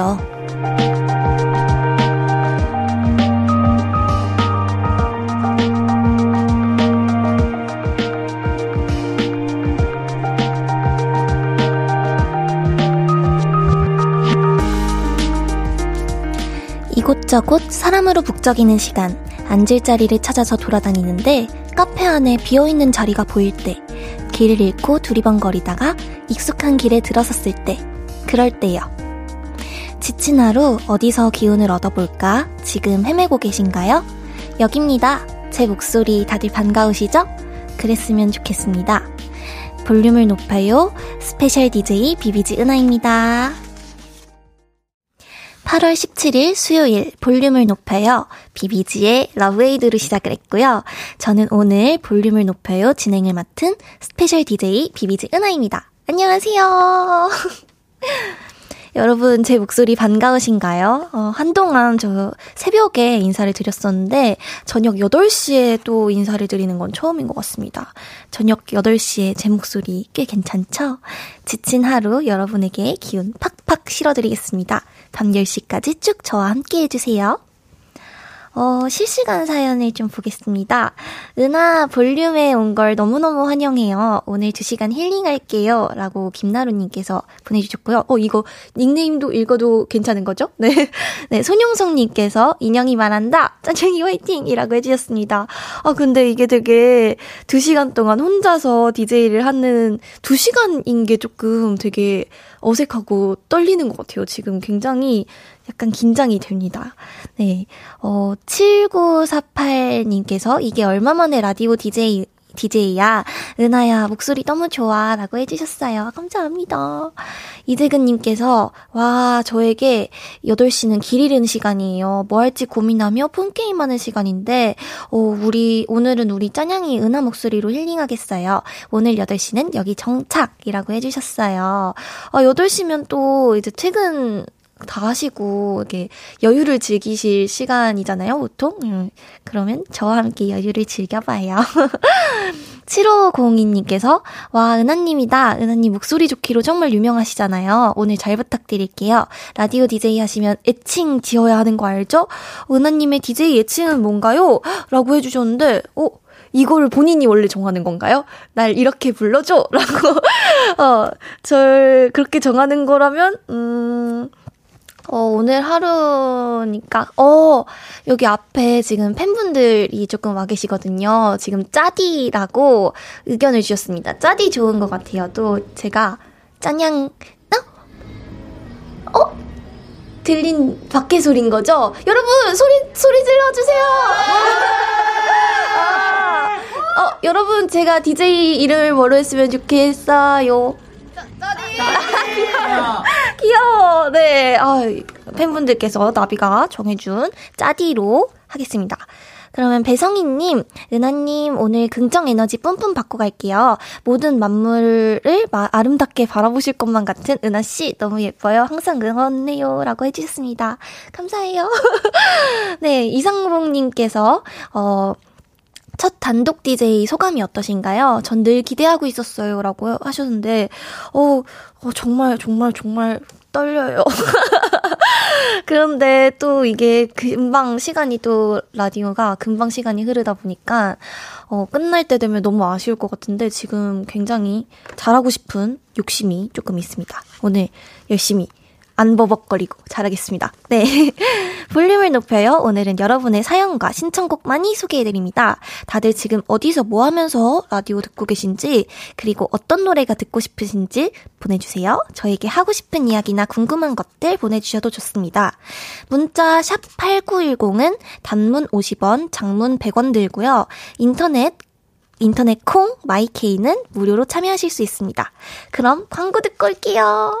반갑죠. 이곳저곳 사람으로 북적이는 시간, 앉을 자리를 찾아서 돌아다니는데 카페 안에 비어있는 자리가 보일 때, 길을 잃고 두리번거리다가 익숙한 길에 들어섰을 때, 그럴 때요. 지친 하루 어디서 기운을 얻어볼까? 지금 헤매고 계신가요? 여깁니다. 제 목소리 다들 반가우시죠? 그랬으면 좋겠습니다. 볼륨을 높여요. 스페셜 DJ 비비지 은하입니다. 8월 17일 수요일 볼륨을 높여요. 비비지의 LOVEADE로 시작을 했고요. 저는 오늘 볼륨을 높여요 진행을 맡은 스페셜 DJ 비비지 은하입니다. 안녕하세요. 여러분, 제 목소리 반가우신가요? 어, 한동안 저 새벽에 인사를 드렸었는데, 저녁 8시에 또 인사를 드리는 건 처음인 것 같습니다. 저녁 8시에 제 목소리 꽤 괜찮죠? 지친 하루 여러분에게 기운 팍팍 실어드리겠습니다. 밤 10시까지 쭉 저와 함께 해주세요. 어, 실시간 사연을 좀 보겠습니다. 은하 볼륨에 온 걸 너무너무 환영해요. 오늘 2시간 힐링할게요. 라고 김나루님께서 보내주셨고요. 어, 이거 닉네임도 읽어도 괜찮은 거죠? 네. 네, 손용성님께서 인형이 말한다. 짠쟁이 화이팅! 이라고 해주셨습니다. 아, 근데 이게 되게 2시간 동안 혼자서 DJ를 하는 2시간인 게 조금 되게 어색하고 떨리는 것 같아요. 지금 굉장히 약간 긴장이 됩니다. 네. 어, 7948님께서 이게 얼마 만에 라디오 DJ DJ야. 은하야, 목소리 너무 좋아. 라고 해주셨어요. 감사합니다. 이재근님께서, 와, 저에게 8시는 길 잃은 시간이에요. 뭐 할지 고민하며 폰게임 하는 시간인데, 어, 우리, 오늘은 우리 짠양이 은하 목소리로 힐링하겠어요. 오늘 8시는 여기 정착 이라고 해주셨어요. 어, 8시면 또 이제 퇴근, 다 하시고 이렇게 여유를 즐기실 시간이잖아요, 보통. 음, 그러면 저와 함께 여유를 즐겨봐요. 7502님께서 와 은하님이다. 은하님 목소리 좋기로 정말 유명하시잖아요. 오늘 잘 부탁드릴게요. 라디오 DJ 하시면 애칭 지어야 하는 거 알죠? 은하님의 DJ 애칭은 뭔가요? 라고 해주셨는데 어? 이거를 본인이 원래 정하는 건가요? 날 이렇게 불러줘! 라고, 어, 절 그렇게 정하는 거라면, 음, 어, 오늘 하루니까, 어, 여기 앞에 지금 팬분들이 조금 와 계시거든요. 지금 짜디라고 의견을 주셨습니다. 짜디 좋은 것 같아요. 또 제가 짠양, 어? 어? 들린 밖에 소린 거죠? 여러분, 소리, 소리 질러주세요! 아, 어, 여러분, 제가 DJ 이름을 뭐로 했으면 좋겠어요? 귀여워. 귀여워. 네. 아, 팬분들께서 나비가 정해준 짜디로 하겠습니다. 그러면 배성희님, 은하님, 오늘 긍정 에너지 뿜뿜 받고 갈게요. 모든 만물을 마, 아름답게 바라보실 것만 같은 은하씨, 너무 예뻐요. 항상 응원해요. 라고 해주셨습니다. 감사해요. 네, 이상봉님께서, 어, 첫 단독 DJ 소감이 어떠신가요? 전 늘 기대하고 있었어요. 라고 하셨는데, 어, 어 정말, 정말, 정말 떨려요. 그런데 또 이게 금방 시간이 또 라디오가 금방 시간이 흐르다 보니까, 어, 끝날 때 되면 너무 아쉬울 것 같은데 지금 굉장히 잘하고 싶은 욕심이 조금 있습니다. 오늘 열심히 안 버벅거리고 잘하겠습니다. 네. 볼륨을 높여요. 오늘은 여러분의 사연과 신청곡 많이 소개해드립니다. 다들 지금 어디서 뭐 하면서 라디오 듣고 계신지, 그리고 어떤 노래가 듣고 싶으신지 보내주세요. 저에게 하고 싶은 이야기나 궁금한 것들 보내주셔도 좋습니다. 문자 샵 8910은 단문 50원, 장문 100원 들고요. 인터넷 인터넷 콩, 마이케이는 무료로 참여하실 수 있습니다. 그럼 광고 듣고 올게요.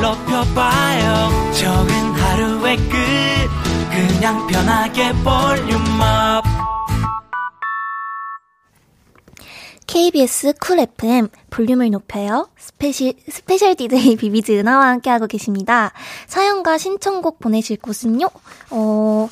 높여봐요 적은 하루의 끝 그냥 편하게 volume up KBS Cool FM 볼륨을 높여요. 스페셜, 스페셜 DJ 비비지 은하와 함께하고 계십니다. 사연과 신청곡 보내실 곳은요, 어,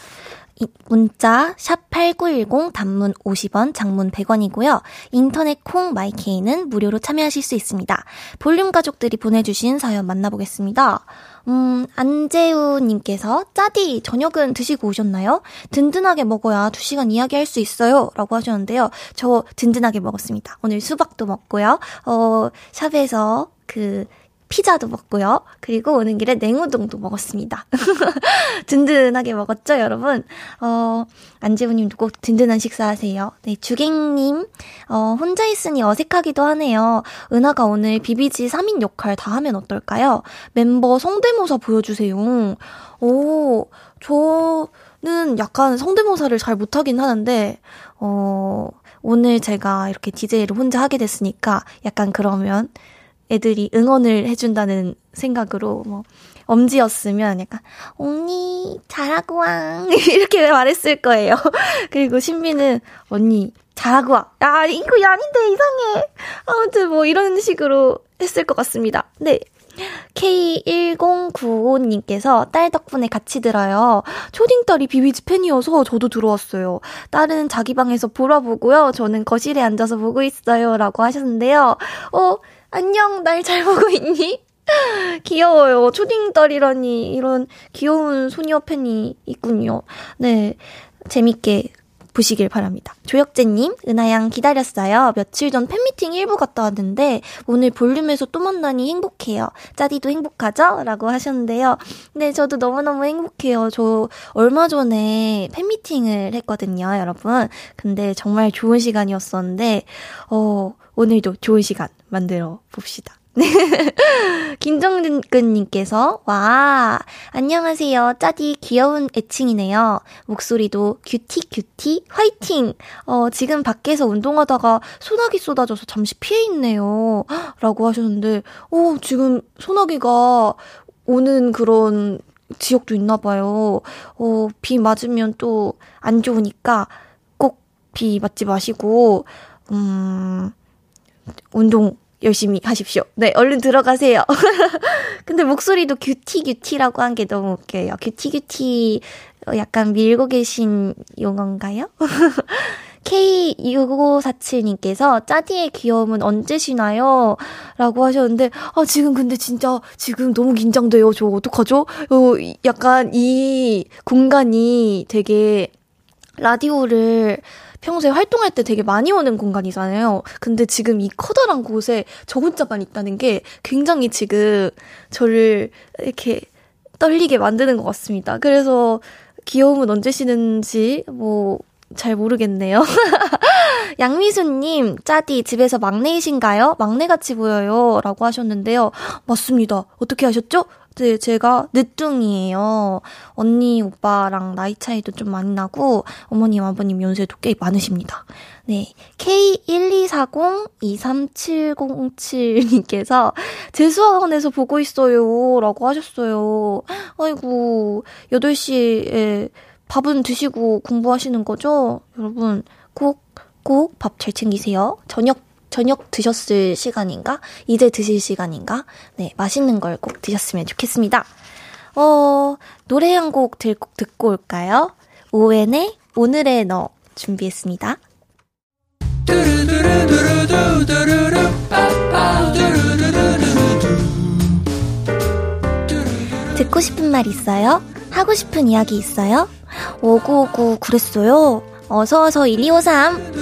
문자 샵 8910 단문 50원, 장문 100원이고요. 인터넷 콩 마이케이는 무료로 참여하실 수 있습니다. 볼륨 가족들이 보내주신 사연 만나보겠습니다. 음, 안재우님께서, 짜디, 저녁은 드시고 오셨나요? 든든하게 먹어야 2시간 이야기할 수 있어요. 라고 하셨는데요. 저 든든하게 먹었습니다. 오늘 수박도 먹고요. 어, 샵에서 그, 피자도 먹고요. 그리고 오는 길에 냉우동도 먹었습니다. 든든하게 먹었죠, 여러분? 어, 안재우님도 꼭 든든한 식사하세요. 네, 주갱 님, 어, 혼자 있으니 어색하기도 하네요. 은하가 오늘 비비지 3인 역할 다 하면 어떨까요? 멤버 성대모사 보여주세요. 오, 저는 약간 성대모사를 잘 못하긴 하는데, 어, 오늘 제가 이렇게 DJ를 혼자 하게 됐으니까 약간 그러면 애들이 응원을 해준다는 생각으로 뭐 엄지였으면 약간 언니 잘하고 와 이렇게 말했을 거예요. 그리고 신비는 언니 잘하고 와. 야 이거 아닌데 이상해. 아무튼 뭐 이런 식으로 했을 것 같습니다. 네. K1095님께서 딸 덕분에 같이 들어요. 초딩 딸이 비비지 팬이어서 저도 들어왔어요. 딸은 자기 방에서 보라 보고요. 저는 거실에 앉아서 보고 있어요. 라고 하셨는데요. 어, 안녕, 날 잘 보고 있니? 귀여워요. 초딩 딸이라니, 이런 귀여운 소녀 팬이 있군요. 네. 재밌게 보시길 바랍니다. 조혁재님, 은하양 기다렸어요. 며칠 전 팬미팅 일부 갔다 왔는데, 오늘 볼륨에서 또 만나니 행복해요. 짜디도 행복하죠? 라고 하셨는데요. 네, 저도 너무너무 행복해요. 저 얼마 전에 팬미팅을 했거든요, 여러분. 근데 정말 좋은 시간이었었는데, 어, 오늘도 좋은 시간 만들어 봅시다. 김정근님께서, 와, 안녕하세요. 짜디 귀여운 애칭이네요. 목소리도 cutie cutie 화이팅! 어, 지금 밖에서 운동하다가 소나기 쏟아져서 잠시 피해 있네요. 라고 하셨는데, 어, 지금 소나기가 오는 그런 지역도 있나 봐요. 어, 비 맞으면 또 안 좋으니까 꼭 비 맞지 마시고, 음, 운동 열심히 하십시오. 네, 얼른 들어가세요. 근데 목소리도 cutie cutie라고 한 게 너무 웃겨요. cutie cutie 어, 약간 밀고 계신 용어인가요? K6547님께서 짜디의 귀여움은 언제 쉬나요? 라고 하셨는데, 아, 지금 근데 진짜 지금 너무 긴장돼요. 저 어떡하죠? 어, 약간 이 공간이 되게 라디오를 평소에 활동할 때 되게 많이 오는 공간이잖아요. 근데 지금 이 커다란 곳에 저 혼자만 있다는 게 굉장히 지금 저를 이렇게 떨리게 만드는 것 같습니다. 그래서 귀여움은 언제 쉬는지 뭐 잘 모르겠네요. 양미수님, 짜디, 집에서 막내이신가요? 막내같이 보여요. 라고 하셨는데요. 맞습니다. 어떻게 하셨죠? 네, 제가 늦둥이에요. 언니, 오빠랑 나이 차이도 좀 많이 나고, 어머님, 아버님 연세도 꽤 많으십니다. 네. K124023707님께서 재수학원에서 보고 있어요. 라고 하셨어요. 아이고, 8시에 밥은 드시고 공부하시는 거죠? 여러분, 꼭, 꼭 밥 잘 챙기세요. 저녁 저녁 드셨을 시간인가? 이제 드실 시간인가? 네, 맛있는 걸 꼭 드셨으면 좋겠습니다. 어, 노래 한 곡 듣고 올까요? 오웬의 오늘의 너 준비했습니다. 듣고 싶은 말 있어요? 하고 싶은 이야기 있어요? 오구오구 그랬어요? 어서어서 1253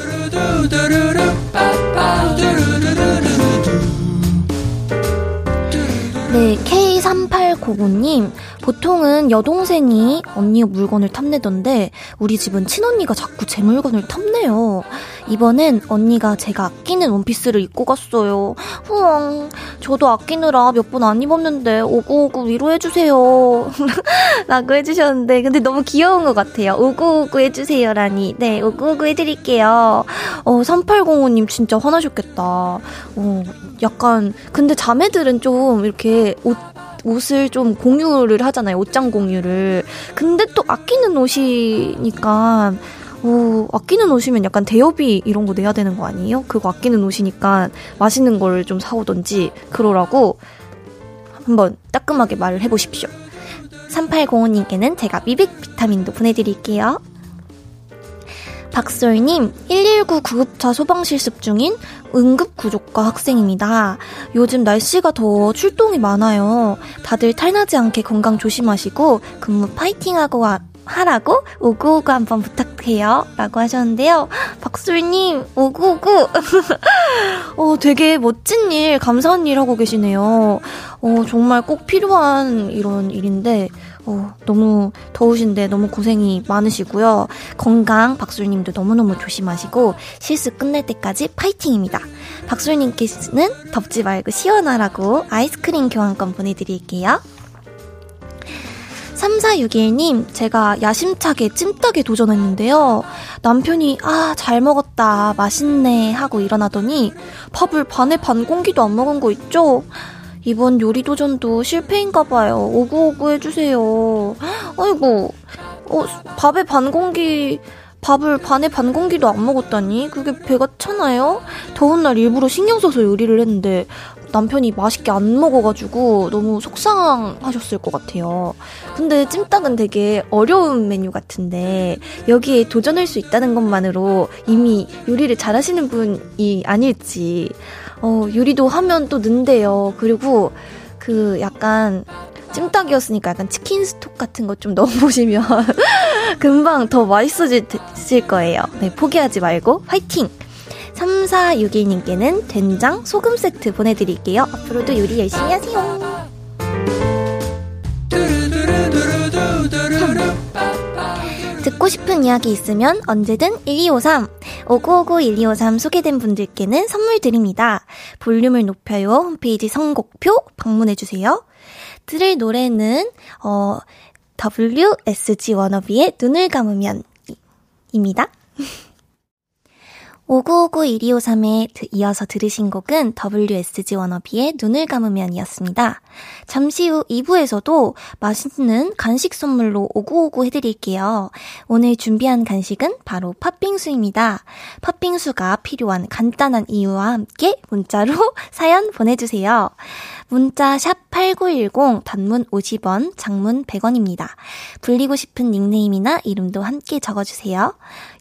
네, K3899님. 보통은 여동생이 언니 물건을 탐내던데, 우리 집은 친언니가 자꾸 제 물건을 탐내요. 이번엔 언니가 제가 아끼는 원피스를 입고 갔어요. 후엉, 저도 아끼느라 몇 번 안 입었는데 오구오구 위로해주세요. 라고 해주셨는데, 근데 너무 귀여운 것 같아요. 오구오구 해주세요라니. 네, 오구오구 해드릴게요. 어, 3805님 진짜 화나셨겠다. 어, 약간, 근데 자매들은 좀 이렇게 옷, 옷을 좀 공유를 하잖아요. 옷장 공유를. 근데 또 아끼는 옷이니까, 오, 아끼는 옷이면 약간 대여비 이런 거 내야 되는 거 아니에요? 그거 아끼는 옷이니까 맛있는 걸 좀 사오던지 그러라고 한번 따끔하게 말을 해보십시오. 3805님께는 제가 미백 비타민도 보내드릴게요. 박솔님, 119 구급차 소방 실습 중인 응급구조과 학생입니다. 요즘 날씨가 더워 출동이 많아요. 다들 탈나지 않게 건강 조심하시고 근무 파이팅하고 와, 하라고 오구오구 한번 부탁해요. 라고 하셨는데요. 박술님, 오구오구. 어, 되게 멋진 일, 감사한 일 하고 계시네요. 어, 정말 꼭 필요한 이런 일인데, 어, 너무 더우신데 너무 고생이 많으시고요. 건강 박술님도 너무너무 조심하시고, 실수 끝낼 때까지 파이팅입니다. 박술님께서는 덥지 말고 시원하라고 아이스크림 교환권 보내드릴게요. 3461님, 제가 야심차게 찜닭에 도전했는데요. 남편이, 아, 잘 먹었다, 맛있네, 하고 일어나더니, 밥을 반에 반 공기도 안 먹은 거 있죠? 이번 요리 도전도 실패인가봐요. 오구오구 해주세요. 아이고, 어, 밥에 반 공기, 밥을 반에 반 공기도 안 먹었다니? 그게 배가 차나요? 더운 날 일부러 신경 써서 요리를 했는데, 남편이 맛있게 안 먹어가지고 너무 속상하셨을 것 같아요. 근데 찜닭은 되게 어려운 메뉴 같은데 여기에 도전할 수 있다는 것만으로 이미 요리를 잘하시는 분이 아닐지. 어, 요리도 하면 또 는데요. 그리고 그 약간 찜닭이었으니까 약간 치킨 스톡 같은 거 좀 넣어보시면 금방 더 맛있어질 거예요. 네, 포기하지 말고 화이팅! 3461님께는 된장 소금 세트 보내드릴게요. 앞으로도 요리 열심히 하세요. 듣고 싶은 이야기 있으면 언제든 1253, 5959-1253 소개된 분들께는 선물 드립니다. 볼륨을 높여요 홈페이지 선곡표 방문해주세요. 들을 노래는, 어, WSG 워너비의 눈을 감으면, 입니다. 5959-1253에 이어서 들으신 곡은 WSG 워너비의 눈을 감으면 이었습니다. 잠시 후 2부에서도 맛있는 간식 선물로 5959 해드릴게요. 오늘 준비한 간식은 바로 팥빙수입니다. 팥빙수가 필요한 간단한 이유와 함께 문자로 사연 보내주세요. 문자 샵 8910 단문 50원, 장문 100원입니다. 불리고 싶은 닉네임이나 이름도 함께 적어주세요.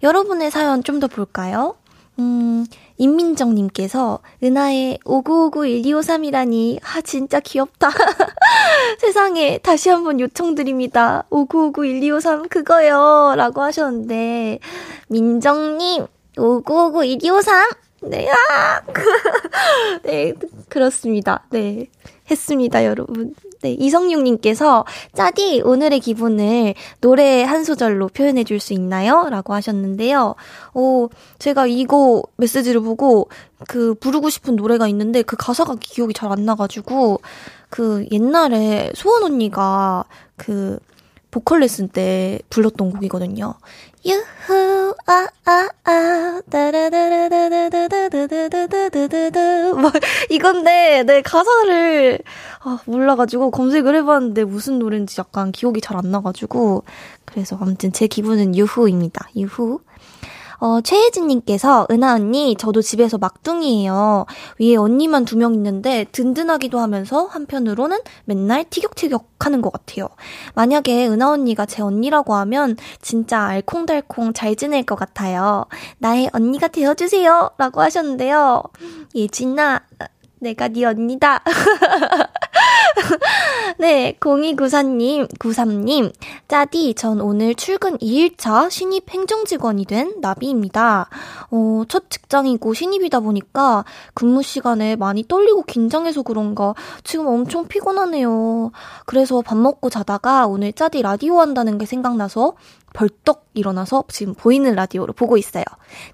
여러분의 사연 좀 더 볼까요? 음, 임민정님께서, 은하의 5959-1253이라니, 아, 진짜 귀엽다. 세상에, 다시 한번 요청드립니다. 5959-1253, 그거요. 라고 하셨는데, 민정님, 5959-1253! 네, 아! 네, 그렇습니다. 네. 했습니다, 여러분. 네, 이성육님께서, 짜디, 오늘의 기분을 노래 한 소절로 표현해 줄 수 있나요? 라고 하셨는데요. 오, 제가 이거 메시지를 보고, 그, 부르고 싶은 노래가 있는데, 그 가사가 기억이 잘 안 나가지고, 그, 옛날에 소원 언니가, 그, 보컬 레슨 때 불렀던 곡이거든요. 유후 아아아 따라다라다다다다다다다다다 막 이건데 내 가사를 아, 몰라가지고 검색을 해봤는데 무슨 노래인지 약간 기억이 잘 안 나가지고 그래서 아무튼 제 기분은 유후입니다. 유후. 어, 최혜진님께서, 은하 언니, 저도 집에서 막둥이에요. 위에 언니만 두 명 있는데 든든하기도 하면서 한편으로는 맨날 티격태격 하는 것 같아요. 만약에 은하 언니가 제 언니라고 하면 진짜 알콩달콩 잘 지낼 것 같아요. 나의 언니가 되어주세요. 라고 하셨는데요. 예진아, 내가 네 언니다. 네, 0294님, 93님, 짜디, 전 오늘 출근 2일차 신입 행정직원이 된 나비입니다. 어, 첫 직장이고 신입이다 보니까 근무 시간에 많이 떨리고 긴장해서 그런가 지금 엄청 피곤하네요. 그래서 밥 먹고 자다가 오늘 짜디 라디오 한다는 게 생각나서 벌떡 일어나서 지금 보이는 라디오를 보고 있어요.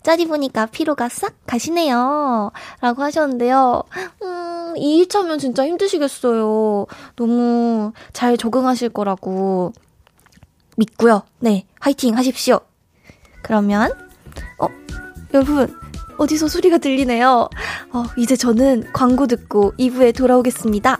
짜디 보니까 피로가 싹 가시네요. 라고 하셨는데요. 음, 2일차면 진짜 힘드시겠어요. 너무 잘 적응하실 거라고 믿고요. 네, 화이팅 하십시오. 그러면, 어, 여러분, 어디서 소리가 들리네요. 어, 이제 저는 광고 듣고 2부에 돌아오겠습니다.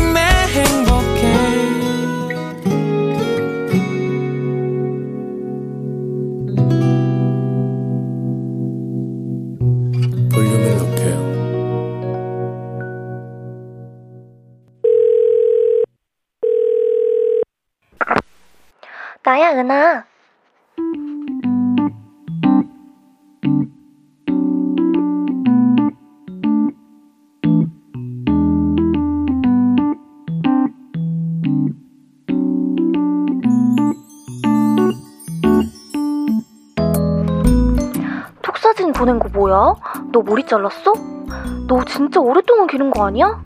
나야, 은하. 톡사진 보낸 거 뭐야? 너 머리 잘랐어? 너 진짜 오랫동안 기른 거 아니야?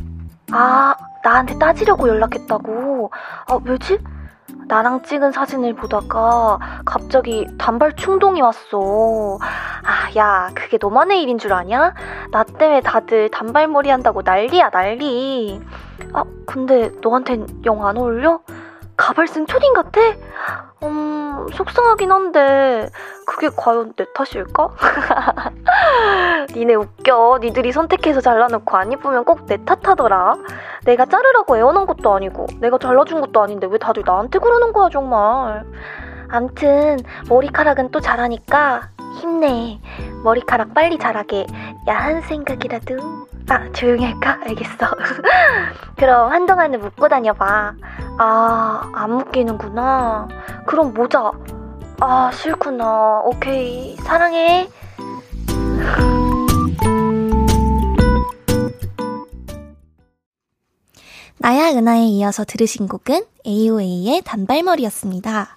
아, 나한테 따지려고 연락했다고. 아, 왜지? 나랑 찍은 사진을 보다가 갑자기 단발 충동이 왔어. 아, 야, 그게 너만의 일인 줄 아냐? 나 때문에 다들 단발머리 한다고 난리야, 난리. 아, 근데 너한텐 영 안 어울려? 가발 쓴 초딩 같아? 음, 속상하긴 한데, 그게 과연 내 탓일까? 니네 웃겨. 니들이 선택해서 잘라놓고 안 이쁘면 꼭 내 탓하더라. 내가 자르라고 애원한 것도 아니고, 내가 잘라준 것도 아닌데 왜 다들 나한테 그러는 거야, 정말. 암튼, 머리카락은 또 자라니까, 힘내. 머리카락 빨리 자라게, 야한 생각이라도. 아, 조용히 할까? 알겠어. 그럼 한동안은 묶고 다녀봐. 아, 안 묶이는구나. 그럼 모자. 아, 싫구나. 오케이. 사랑해. 나야 은하에 이어서 들으신 곡은 AOA의 단발머리였습니다.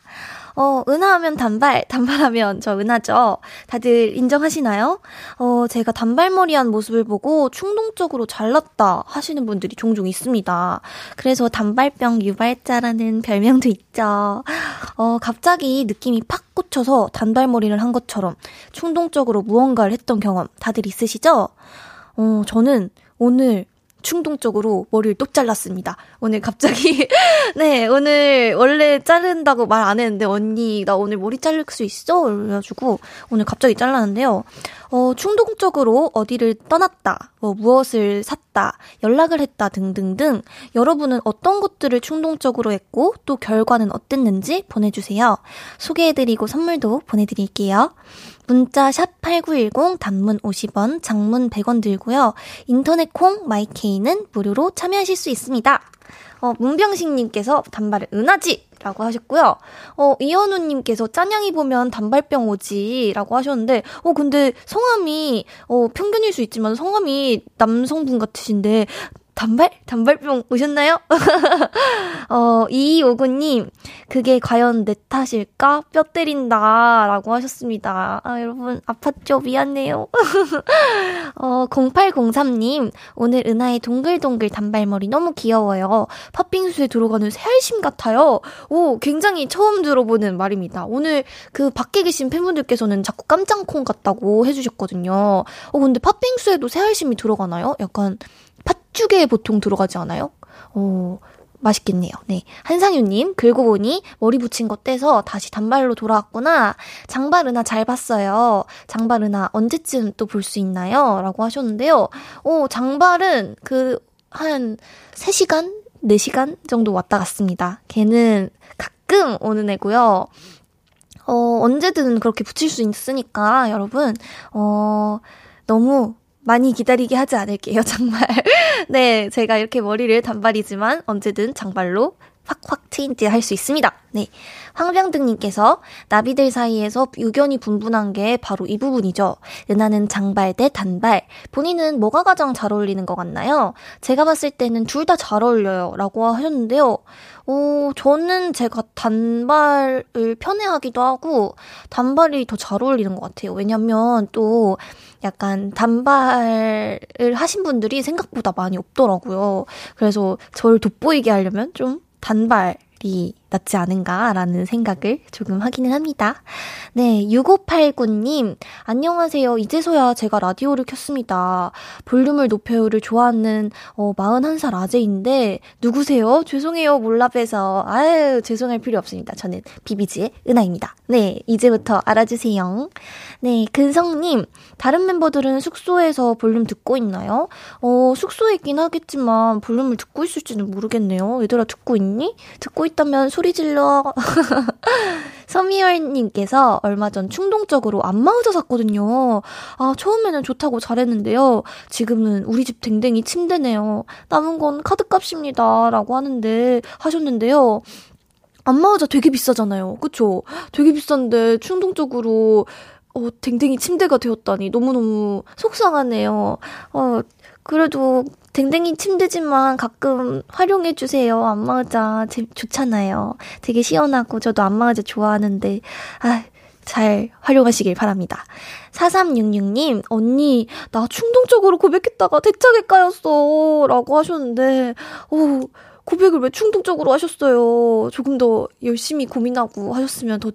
어, 은하하면 단발, 단발하면 저 은하죠. 다들 인정하시나요? 어, 제가 단발머리한 모습을 보고 충동적으로 잘났다 하시는 분들이 종종 있습니다. 그래서 단발병 유발자라는 별명도 있죠. 어, 갑자기 느낌이 팍 꽂혀서 단발머리를 한 것처럼 충동적으로 무언가를 했던 경험 다들 있으시죠? 어, 저는 오늘 충동적으로 머리를 똑 잘랐습니다. 오늘 갑자기, 네, 오늘 원래 자른다고 말 안 했는데, 언니, 나 오늘 머리 자를 수 있어? 그래가지고, 오늘 갑자기 잘랐는데요. 어, 충동적으로 어디를 떠났다, 뭐, 무엇을 샀다, 연락을 했다 등등등, 여러분은 어떤 것들을 충동적으로 했고, 또 결과는 어땠는지 보내주세요. 소개해드리고 선물도 보내드릴게요. 문자 샵 8910 단문 50원, 장문 100원 들고요. 인터넷 콩 마이케이는 무료로 참여하실 수 있습니다. 어, 문병식님께서 단발을 은하지! 라고 하셨고요. 어, 이현우님께서 짠양이 보면 단발병 오지. 라고 하셨는데, 어, 근데 성함이, 어, 평균일 수 있지만 성함이 남성분 같으신데, 단발? 단발병 오셨나요? 어, 이오구님, 그게 과연 내 탓일까? 뼈 때린다. 라고 하셨습니다. 아, 여러분, 아팠죠? 미안해요. 어, 0803님, 오늘 은하의 동글동글 단발머리 너무 귀여워요. 팥빙수에 들어가는 새알심 같아요. 오, 굉장히 처음 들어보는 말입니다. 오늘 그 밖에 계신 팬분들께서는 자꾸 깜짝콩 같다고 해주셨거든요. 어, 근데 팥빙수에도 새알심이 들어가나요? 약간, 팥 죽에 보통 들어가지 않아요? 어, 맛있겠네요. 네. 한상윤님, 긁고 보니 머리 붙인 거 떼서 다시 단발로 돌아왔구나. 장발은하 잘 봤어요. 장발은하 언제쯤 또 볼 수 있나요? 라고 하셨는데요. 오, 장발은 그, 한 3시간? 4시간 정도 왔다 갔습니다. 걔는 가끔 오는 애고요. 어, 언제든 그렇게 붙일 수 있으니까, 여러분, 어, 너무 많이 기다리게 하지 않을게요, 정말. 네, 제가 이렇게 머리를 단발이지만 언제든 장발로 확확 체인지 할수 있습니다. 네. 황병등님께서 나비들 사이에서 의견이 분분한 게 바로 이 부분이죠. 은하는 장발 대 단발. 본인은 뭐가 가장 잘 어울리는 것 같나요? 제가 봤을 때는 둘 다 잘 어울려요. 라고 하셨는데요. 어, 저는 제가 단발을 편해하기도 하고, 단발이 더 잘 어울리는 것 같아요. 왜냐면 또, 약간 단발을 하신 분들이 생각보다 많이 없더라고요. 그래서 저를 돋보이게 하려면 좀 단발이 낫지 않은가라는 생각을 조금 하기는 합니다. 네, 6589님, 안녕하세요. 이제서야 제가 라디오를 켰습니다. 볼륨을 높여요를 좋아하는, 어, 41살 아재인데, 누구세요? 죄송해요. 몰라봬서. 아유, 죄송할 필요 없습니다. 저는 비비지의 은하입니다. 네, 이제부터 알아주세요. 네, 근성님, 다른 멤버들은 숙소에서 볼륨 듣고 있나요? 어, 숙소에 있긴 하겠지만, 볼륨을 듣고 있을지는 모르겠네요. 얘들아, 듣고 있니? 듣고 있다면 소리 질러. 서미열님께서 얼마 전 충동적으로 안마의자 샀거든요. 아, 처음에는 좋다고 잘했는데요. 지금은 우리 집 댕댕이 침대네요. 남은 건 카드값입니다. 라고 하는데, 하셨는데요. 안마의자 되게 비싸잖아요. 그쵸? 되게 비싼데 충동적으로 어, 댕댕이 침대가 되었다니 너무너무 속상하네요. 어, 그래도 댕댕이 침대지만 가끔 활용해주세요. 안마의자 좋잖아요. 되게 시원하고 저도 안마의자 좋아하는데, 아, 잘 활용하시길 바랍니다. 4366님, 언니, 나 충동적으로 고백했다가 대차게 까였어. 라고 하셨는데, 오, 고백을 왜 충동적으로 하셨어요? 조금 더 열심히 고민하고 하셨으면 더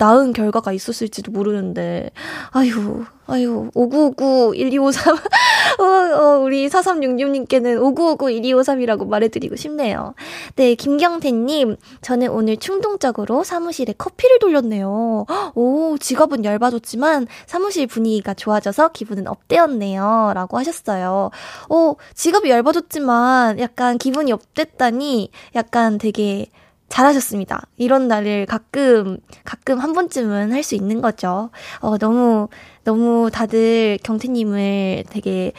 나은 결과가 있었을지도 모르는데. 아유, 아유, 5959-1253. 어, 어, 우리 4366님께는 5959-1253이라고 말해드리고 싶네요. 네, 김경태님, 저는 오늘 충동적으로 사무실에 커피를 돌렸네요. 오, 직업은 얇아졌지만 사무실 분위기가 좋아져서 기분은 업되었네요. 라고 하셨어요. 오, 직업이 얇아졌지만 약간 기분이 업됐다니 약간 되게 잘하셨습니다. 이런 날을 가끔, 가끔 한 번쯤은 할 수 있는 거죠. 어, 너무, 너무 다들 경태님을 되게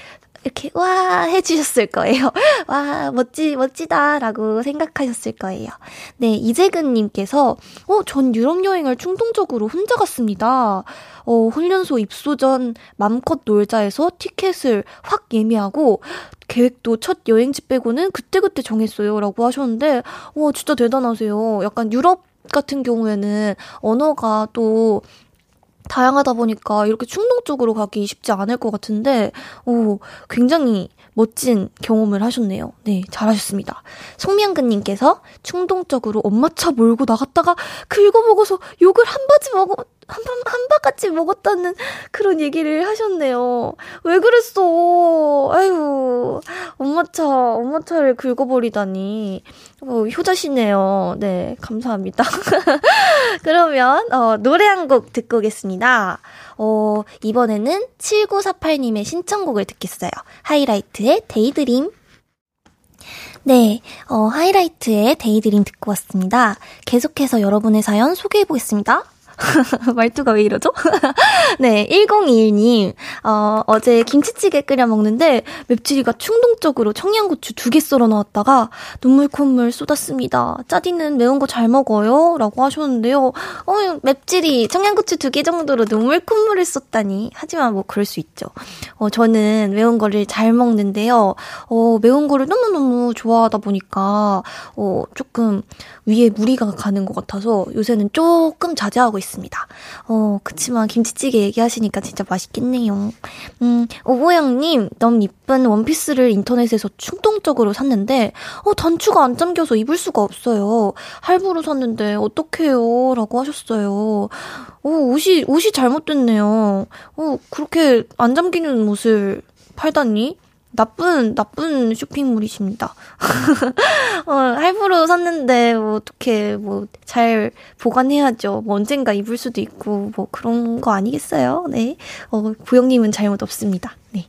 이렇게 와 해주셨을 거예요. 와 멋지 멋지다라고 생각하셨을 거예요. 네 이재근님께서 어전 유럽 여행을 충동적으로 혼자 갔습니다. 어 훈련소 입소 전 맘컷 놀자에서 티켓을 확 예매하고 계획도 첫 여행지 빼고는 그때그때 정했어요라고 하셨는데 와 진짜 대단하세요. 약간 유럽 같은 경우에는 언어가 또 다양하다 보니까 이렇게 충동적으로 가기 쉽지 않을 것 같은데, 오, 굉장히 멋진 경험을 하셨네요. 네, 잘하셨습니다. 송명근님께서 충동적으로 엄마 차 몰고 나갔다가 긁어먹어서 욕을 한 바지 먹어, 한, 한 바가지 먹었다는 그런 얘기를 하셨네요. 왜 그랬어? 아유, 엄마 차, 엄마 차를 긁어버리다니. 어, 효자시네요. 네, 감사합니다. 그러면, 어, 노래 한 곡 듣고 오겠습니다. 어, 이번에는 7948님의 신청곡을 듣겠어요. 하이라이트의 Daydream. 네, 어, 하이라이트의 Daydream 듣고 왔습니다. 계속해서 여러분의 사연 소개해 보겠습니다. 말투가 왜 이러죠? 네, 1021님, 어, 어제 김치찌개 끓여 먹는데 맵찔이가 충동적으로 청양고추 두 개 썰어 넣었다가 눈물 콧물 쏟았습니다. 짜디는 매운 거 잘 먹어요? 라고 하셨는데요. 어, 맵찔이 청양고추 두 개 정도로 눈물 콧물을 쏟다니. 하지만 뭐 그럴 수 있죠. 어, 저는 매운 거를 잘 먹는데요. 어, 매운 거를 너무너무 좋아하다 보니까, 어, 조금 위에 무리가 가는 것 같아서 요새는 조금 자제하고 있 습니다. 어, 그치만 김치찌개 얘기하시니까 진짜 맛있겠네요. 음, 오보영님, 너무 이쁜 원피스를 인터넷에서 충동적으로 샀는데, 어, 단추가 안 잠겨서 입을 수가 없어요. 할부로 샀는데, 어떡해요? 라고 하셨어요. 어, 옷이, 옷이 잘못됐네요. 어, 그렇게 안 잠기는 옷을 팔다니? 나쁜, 나쁜 쇼핑몰이십니다. 어, 할부로 샀는데, 뭐, 어떻게, 뭐, 잘 보관해야죠. 뭐, 언젠가 입을 수도 있고, 뭐, 그런 거 아니겠어요? 네. 어, 보영님은 잘못 없습니다. 네.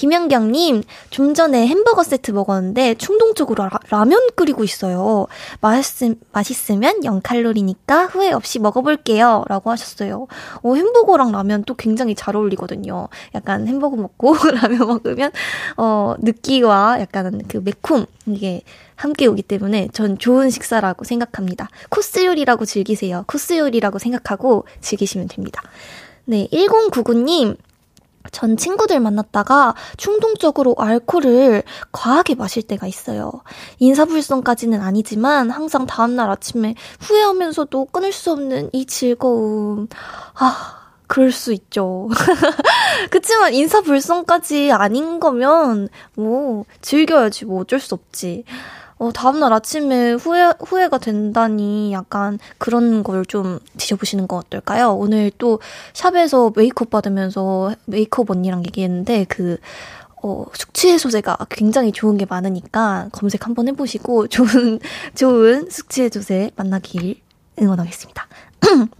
김현경님, 좀 전에 햄버거 세트 먹었는데 충동적으로 라, 면 끓이고 있어요. 맛있, 맛있으면 0칼로리니까 후회 없이 먹어볼게요. 라고 하셨어요. 어, 햄버거랑 라면 또 굉장히 잘 어울리거든요. 약간 햄버거 먹고 라면 먹으면, 어, 느끼와 약간 그 매콤, 이게 함께 오기 때문에 전 좋은 식사라고 생각합니다. 코스 요리라고 즐기세요. 코스 요리라고 생각하고 즐기시면 됩니다. 네, 1099님, 전 친구들 만났다가 충동적으로 알코올을 과하게 마실 때가 있어요. 인사불성까지는 아니지만 항상 다음날 아침에 후회하면서도 끊을 수 없는 이 즐거움. 아, 그럴 수 있죠. 그치만 인사불성까지 아닌 거면 뭐 즐겨야지 뭐 어쩔 수 없지. 어, 다음날 아침에 후회, 후회가 된다니 약간 그런 걸 좀 드셔보시는 거 어떨까요? 오늘 또 샵에서 메이크업 받으면서 메이크업 언니랑 얘기했는데 그, 어, 숙취 해소제가 굉장히 좋은 게 많으니까 검색 한번 해보시고 좋은, 좋은 숙취 해소제 만나길 응원하겠습니다.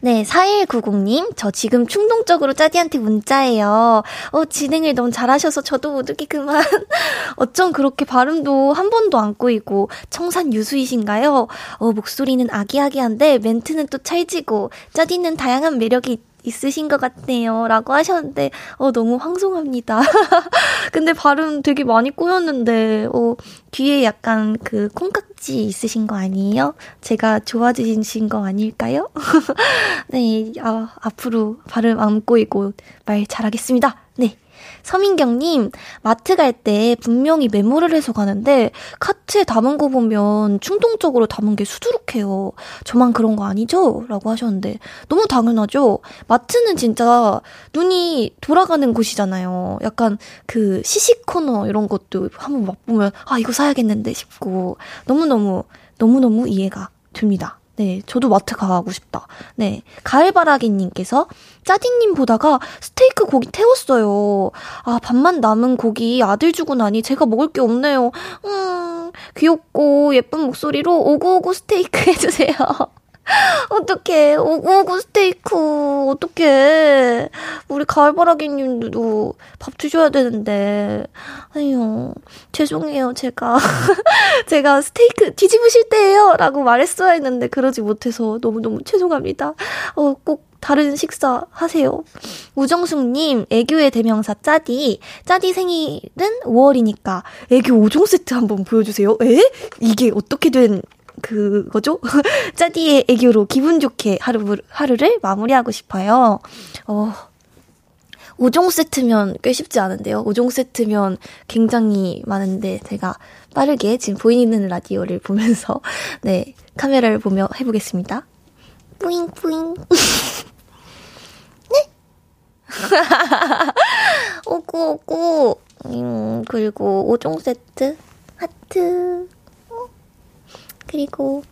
네, 4190님, 저 지금 충동적으로 짜디한테 문자예요. 어, 진행을 너무 잘하셔서 저도 모두기 그만. 어쩜 그렇게 발음도 한 번도 안 꼬이고, 청산 유수이신가요? 어, 목소리는 아기아기한데, 멘트는 또 찰지고, 짜디는 다양한 매력이 있으신 것 같네요. 라고 하셨는데, 어, 너무 황송합니다. 근데 발음 되게 많이 꼬였는데, 어, 귀에 약간 그 콩깍지 있으신 거 아니에요? 제가 좋아지신 거 아닐까요? 네, 아, 앞으로 발음 안 꼬이고 말 잘하겠습니다. 네. 서민경님, 마트 갈 때 분명히 메모를 해서 가는데 카트에 담은 거 보면 충동적으로 담은 게 수두룩해요. 저만 그런 거 아니죠? 라고 하셨는데 너무 당연하죠? 마트는 진짜 눈이 돌아가는 곳이잖아요. 약간 그 시식 코너 이런 것도 한번 맛보면 아, 이거 사야겠는데 싶고 너무너무, 너무너무 이해가 됩니다. 네, 저도 마트 가고 싶다. 네, 가을바라기님께서 짜디님 보다가 스테이크 고기 태웠어요. 아, 밥만 남은 고기 아들 주고 나니 제가 먹을 게 없네요. 음, 귀엽고 예쁜 목소리로 오구오구 스테이크 해주세요. 어떡해. 오구오구 스테이크. 어떡해. 우리 가을바라기 님도 밥 드셔야 되는데. 아유, 죄송해요, 제가. 제가 스테이크 뒤집으실 때예요. 라고 말했어야 했는데, 그러지 못해서 너무너무 죄송합니다. 어, 꼭 다른 식사 하세요. 우정숙님, 애교의 대명사 짜디. 짜디 생일은 5월이니까 애교 5종 세트 한번 보여주세요. 에? 이게 어떻게 된 그거죠? 짜디의 애교로 기분 좋게 하루, 하루를 마무리하고 싶어요. 어, 5종 세트면 꽤 쉽지 않은데요. 5종 세트면 굉장히 많은데 제가 빠르게 지금 보이는 라디오를 보면서 네, 카메라를 보며 해보겠습니다. 뿌잉 뿌잉. 네? 오구 오구. 음, 그리고 5종 세트 하트. 그리고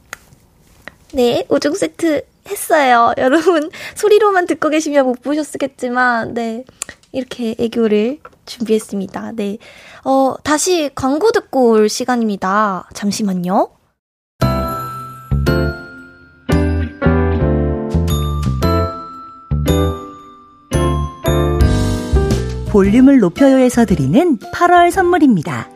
네, 5종 세트 했어요. 여러분 소리로만 듣고 계시면 못 보셨겠지만 네. 이렇게 애교를 준비했습니다. 네. 어, 다시 광고 듣고 올 시간입니다. 잠시만요. 볼륨을 높여요에서 드리는 8월 선물입니다.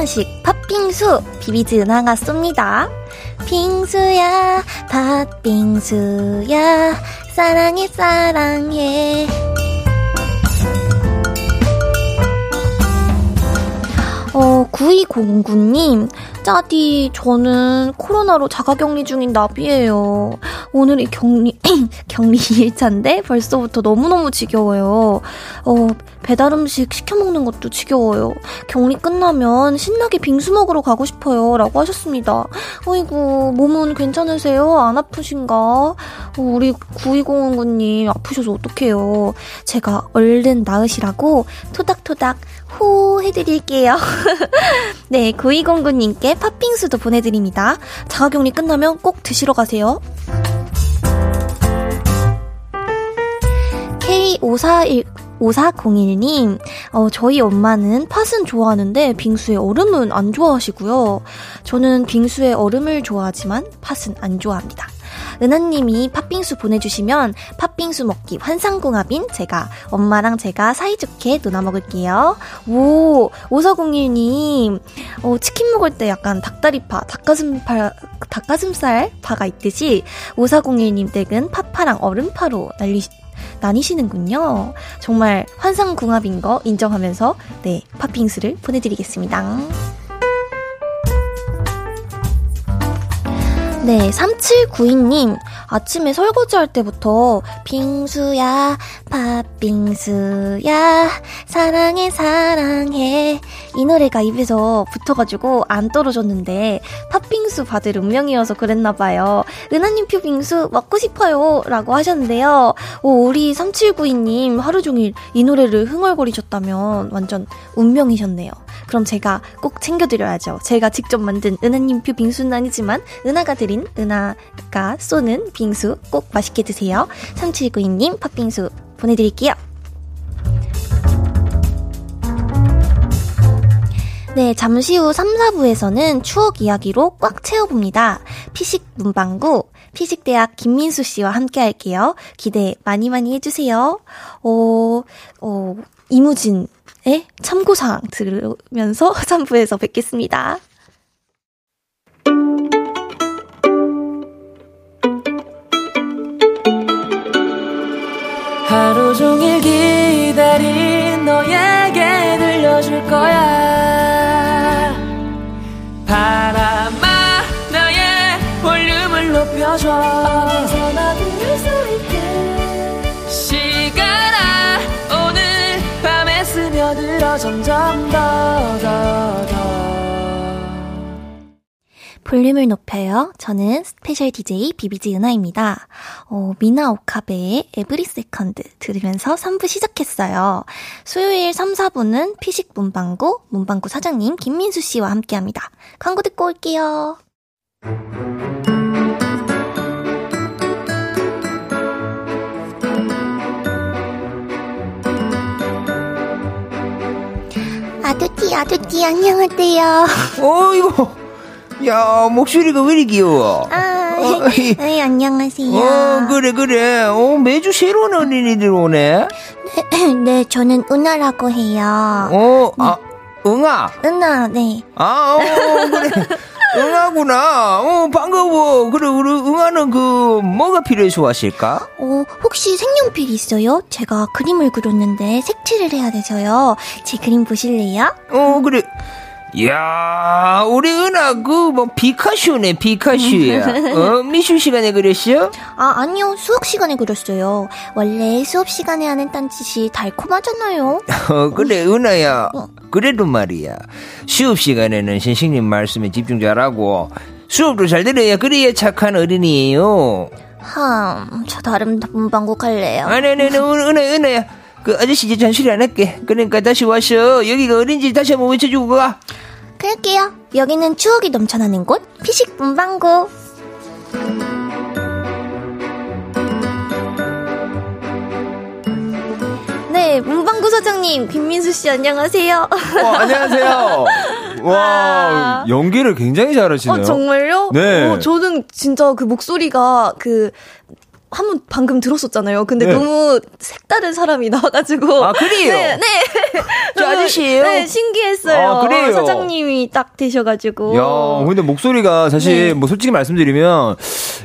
간식 팥빙수 비비즈 은하가 쏩니다. 빙수야 팥빙수야 사랑해 사랑해 어, 9209님, 짜디, 저는 코로나로 자가격리 중인 나비예요. 오늘이 격리, 격리 1차인데 벌써부터 너무너무 지겨워요. 어, 배달 음식 시켜 먹는 것도 지겨워요. 격리 끝나면 신나게 빙수 먹으러 가고 싶어요. 라고 하셨습니다. 어이구, 몸은 괜찮으세요? 안 아프신가? 어, 우리 9209님 아프셔서 어떡해요. 제가 얼른 나으시라고 토닥토닥 호 해드릴게요. 네, 9209님께 팥빙수도 보내드립니다. 자가격리 끝나면 꼭 드시러 가세요. K541 5401님, 어, 저희 엄마는 팥은 좋아하는데 빙수의 얼음은 안 좋아하시고요. 저는 빙수의 얼음을 좋아하지만 팥은 안 좋아합니다. 은하님이 팥빙수 보내주시면 팥빙수 먹기 환상궁합인 제가 엄마랑 제가 사이좋게 누나 먹을게요. 오, 오사공일님, 어, 치킨 먹을 때 약간 닭다리파, 닭가슴살, 닭가슴살 파가 있듯이 오사공일님 댁은 파파랑 얼음파로 날리, 나뉘시는군요. 정말 환상궁합인 거 인정하면서 네 팥빙수를 보내드리겠습니다. 네, 3792님. 아침에 설거지 할 때부터 빙수야, 팥빙수야, 사랑해, 사랑해. 이 노래가 입에서 붙어가지고 안 떨어졌는데 팥빙수 받을 운명이어서 그랬나 봐요. 은하님표 빙수 먹고 싶어요. 라고 하셨는데요. 오, 우리 3792님 하루 종일 이 노래를 흥얼거리셨다면 완전 운명이셨네요. 그럼 제가 꼭 챙겨드려야죠. 제가 직접 만든 은하님 표 빙수는 아니지만 은하가 드린 은하가 쏘는 빙수 꼭 맛있게 드세요. 3792님 팥빙수 보내드릴게요. 네, 잠시 후 3, 4부에서는 추억 이야기로 꽉 채워봅니다. 피식 문방구, 피식대학 김민수 씨와 함께 할게요. 기대 많이 많이 해주세요. 어, 어, 이무진 의 참고사항 들으면서 3부에서 뵙겠습니다. 하루 종일 기다린 너에게 들려줄 거야 볼륨을 높여요. 저는 스페셜 DJ 비비지 은하입니다. 어, 미나 오카베의 Every Second 들으면서 3부 시작했어요. 수요일 3, 4부는 피식 문방구, 문방구 사장님 김민수 씨와 함께 합니다. 광고 듣고 올게요. 아두띠, 아두띠, 안녕하세요. 어이구, 야, 목소리가 왜 이리 귀여워? 아, 어, 네, 안녕하세요. 어, 그래, 그래. 어, 매주 새로운 어린이들 오네. 네, 저는 은하라고 해요. 어, 아, 응아. 은하, 네. 아, 어, 그래. 응아구나. 어, 반가워. 그래, 우리 응아는 그, 뭐가 필요해서 왔을까? 어, 혹시 색연필 있어요? 제가 그림을 그렸는데 색칠을 해야 돼서요. 제 그림 보실래요? 어, 그래. 야 우리 은하, 그, 뭐, 피카쇼네, 피카쇼야. 어, 미술 시간에 그랬어? 아, 아니요. 수학 시간에 그렸어요. 원래 수업 시간에 하는 딴짓이 달콤하잖아요. 어, 그래, 은하야. 어. 그래도 말이야. 수업 시간에는 선생님 말씀에 집중 잘하고, 수업도 잘 들어야 그래야 착한 어린이에요. 흠, 저 다른 문방구 갈래요. 아니, 아니, 아니, 은- 은하야, 은하야. 그 아저씨 이제 잔소리 안 할게. 그러니까 다시 와서 여기가 어딘지 다시 한번 외쳐주고 가. 그럴게요. 여기는 추억이 넘쳐나는 곳, 피식 문방구. 네, 문방구 사장님, 김민수 씨 안녕하세요. 어, 안녕하세요. 와, 연기를 굉장히 잘하시네요. 어, 정말요? 네. 어, 저는 진짜 그 목소리가 그, 한 번 방금 들었었잖아요. 근데 네. 너무 색다른 사람이 나와가지고. 아, 그래요? 네, 네. 저 너무, 아저씨예요? 네, 신기했어요. 아, 그래요? 사장님이 딱 되셔가지고. 야, 근데 목소리가 사실 네. 뭐 솔직히 말씀드리면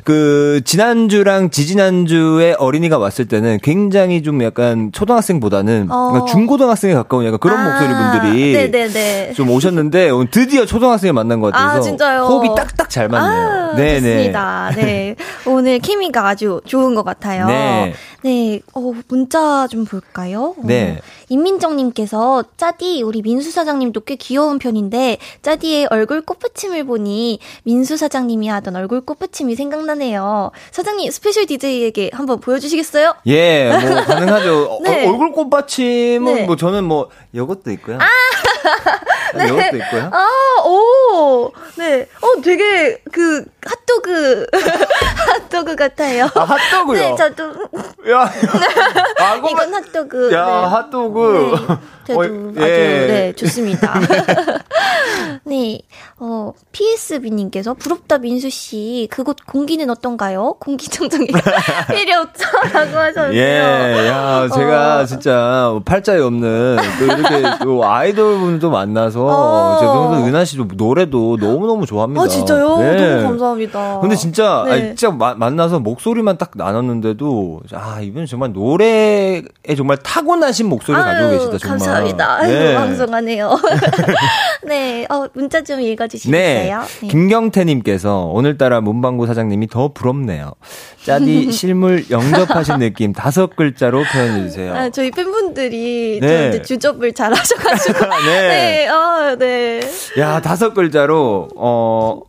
그 지난주랑 지지난주에 어린이가 왔을 때는 굉장히 좀 약간 초등학생보다는 어. 중고등학생에 가까운 약간 그런 아, 목소리 분들이 네네네. 좀 오셨는데 오늘 드디어 초등학생을 만난 것 같아서 아, 진짜요? 호흡이 딱딱 잘 맞네요. 아, 네네. 좋습니다. 네. 오늘 케미가 아주 좋은 것 같아요. 네. 네. 어, 문자 좀 볼까요? 어, 네. 임민정님께서 짜디 우리 민수 사장님도 꽤 귀여운 편인데 짜디의 얼굴 꽃받침을 보니 민수 사장님이 하던 얼굴 꽃받침이 생각나네요. 사장님 스페셜 DJ에게 한번 보여주시겠어요? 예, 뭐 가능하죠. 어, 네. 얼굴 꽃받침은 네. 뭐 저는 뭐 이것도 있고요. 아, 이것도 있고요. 아, 오, 네, 어, 되게 그 핫도그 핫도그 같아요. 아, 핫도그요. 네, 저도 야, 아, 꽃 이건 핫도그. 야, 네. 핫도그. 네, 저도 어, 아주 예. 네 좋습니다. 네, 어 PSB님께서 부럽다 민수 씨 그곳 공기는 어떤가요? 공기청정기 필요 없죠라고 하셨는데요. 예, 야, 제가 어. 진짜 팔자에 없는 또 이렇게 또 아이돌 분도 만나서 어. 제가 평소 은하 씨도 노래도 너무 너무 좋아합니다. 아 진짜요? 네. 너무 감사합니다. 근데 진짜, 네. 아니, 진짜 마- 만나서 목소리만 딱 나눴는데도, 아, 이분 정말 노래에 정말 타고나신 목소리를 가지고 아유, 계시다, 정말. 감사합니다. 네. 방송하네요. 네, 어, 문자 좀 네. 읽어주시겠어요? 김경태님께서 오늘따라 문방구 사장님이 더 부럽네요. 짜디 실물 영접하신 느낌 다섯 글자로 표현해 주세요. 아, 저희 팬분들이 네. 주접을 잘 하셔가지고. 네. 네, 어, 네. 야, 다섯 글자로, 어, 어,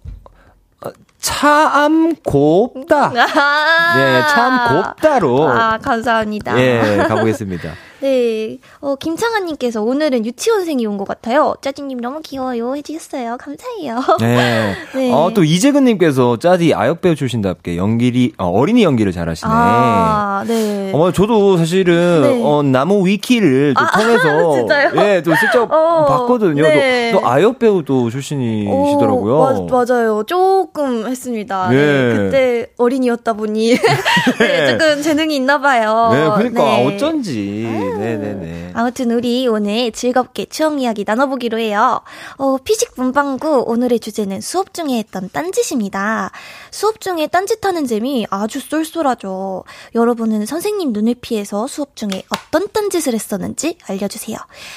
참 곱다. 아. 네, 참 곱다로. 아, 감사합니다. 예, 가보겠습니다. 네. 어, 김창아님께서 오늘은 유치원생이 온 것 같아요. 짜증님 너무 귀여워요. 해주셨어요. 감사해요. 네. 네. 어, 또 이재근님께서 짜디 아역배우 출신답게 연기리, 어, 어린이 연기를 잘하시네. 아, 네. 어머, 저도 사실은, 네. 어, 나무 위키를 또 아, 통해서. 진짜요? 예, 또 슬쩍 어, 봤거든요. 네. 또, 또 아역배우도 출신이시더라고요. 오, 맞, 맞아요. 조금 했습니다. 네. 네. 그때 어린이였다 보니. 네, 조금 재능이 있나 봐요. 네, 그러니까 네. 어쩐지. 네네네. 아무튼 우리 오늘 즐겁게 추억 이야기 나눠보기로 해요. 어, 피식 문방구 오늘의 주제는 수업 중에 했던 딴짓입니다. 수업 중에 딴짓하는 재미 아주 쏠쏠하죠. 여러분은 선생님 눈을 피해서 수업 중에 어떤 딴짓을 했었는지 알려주세요.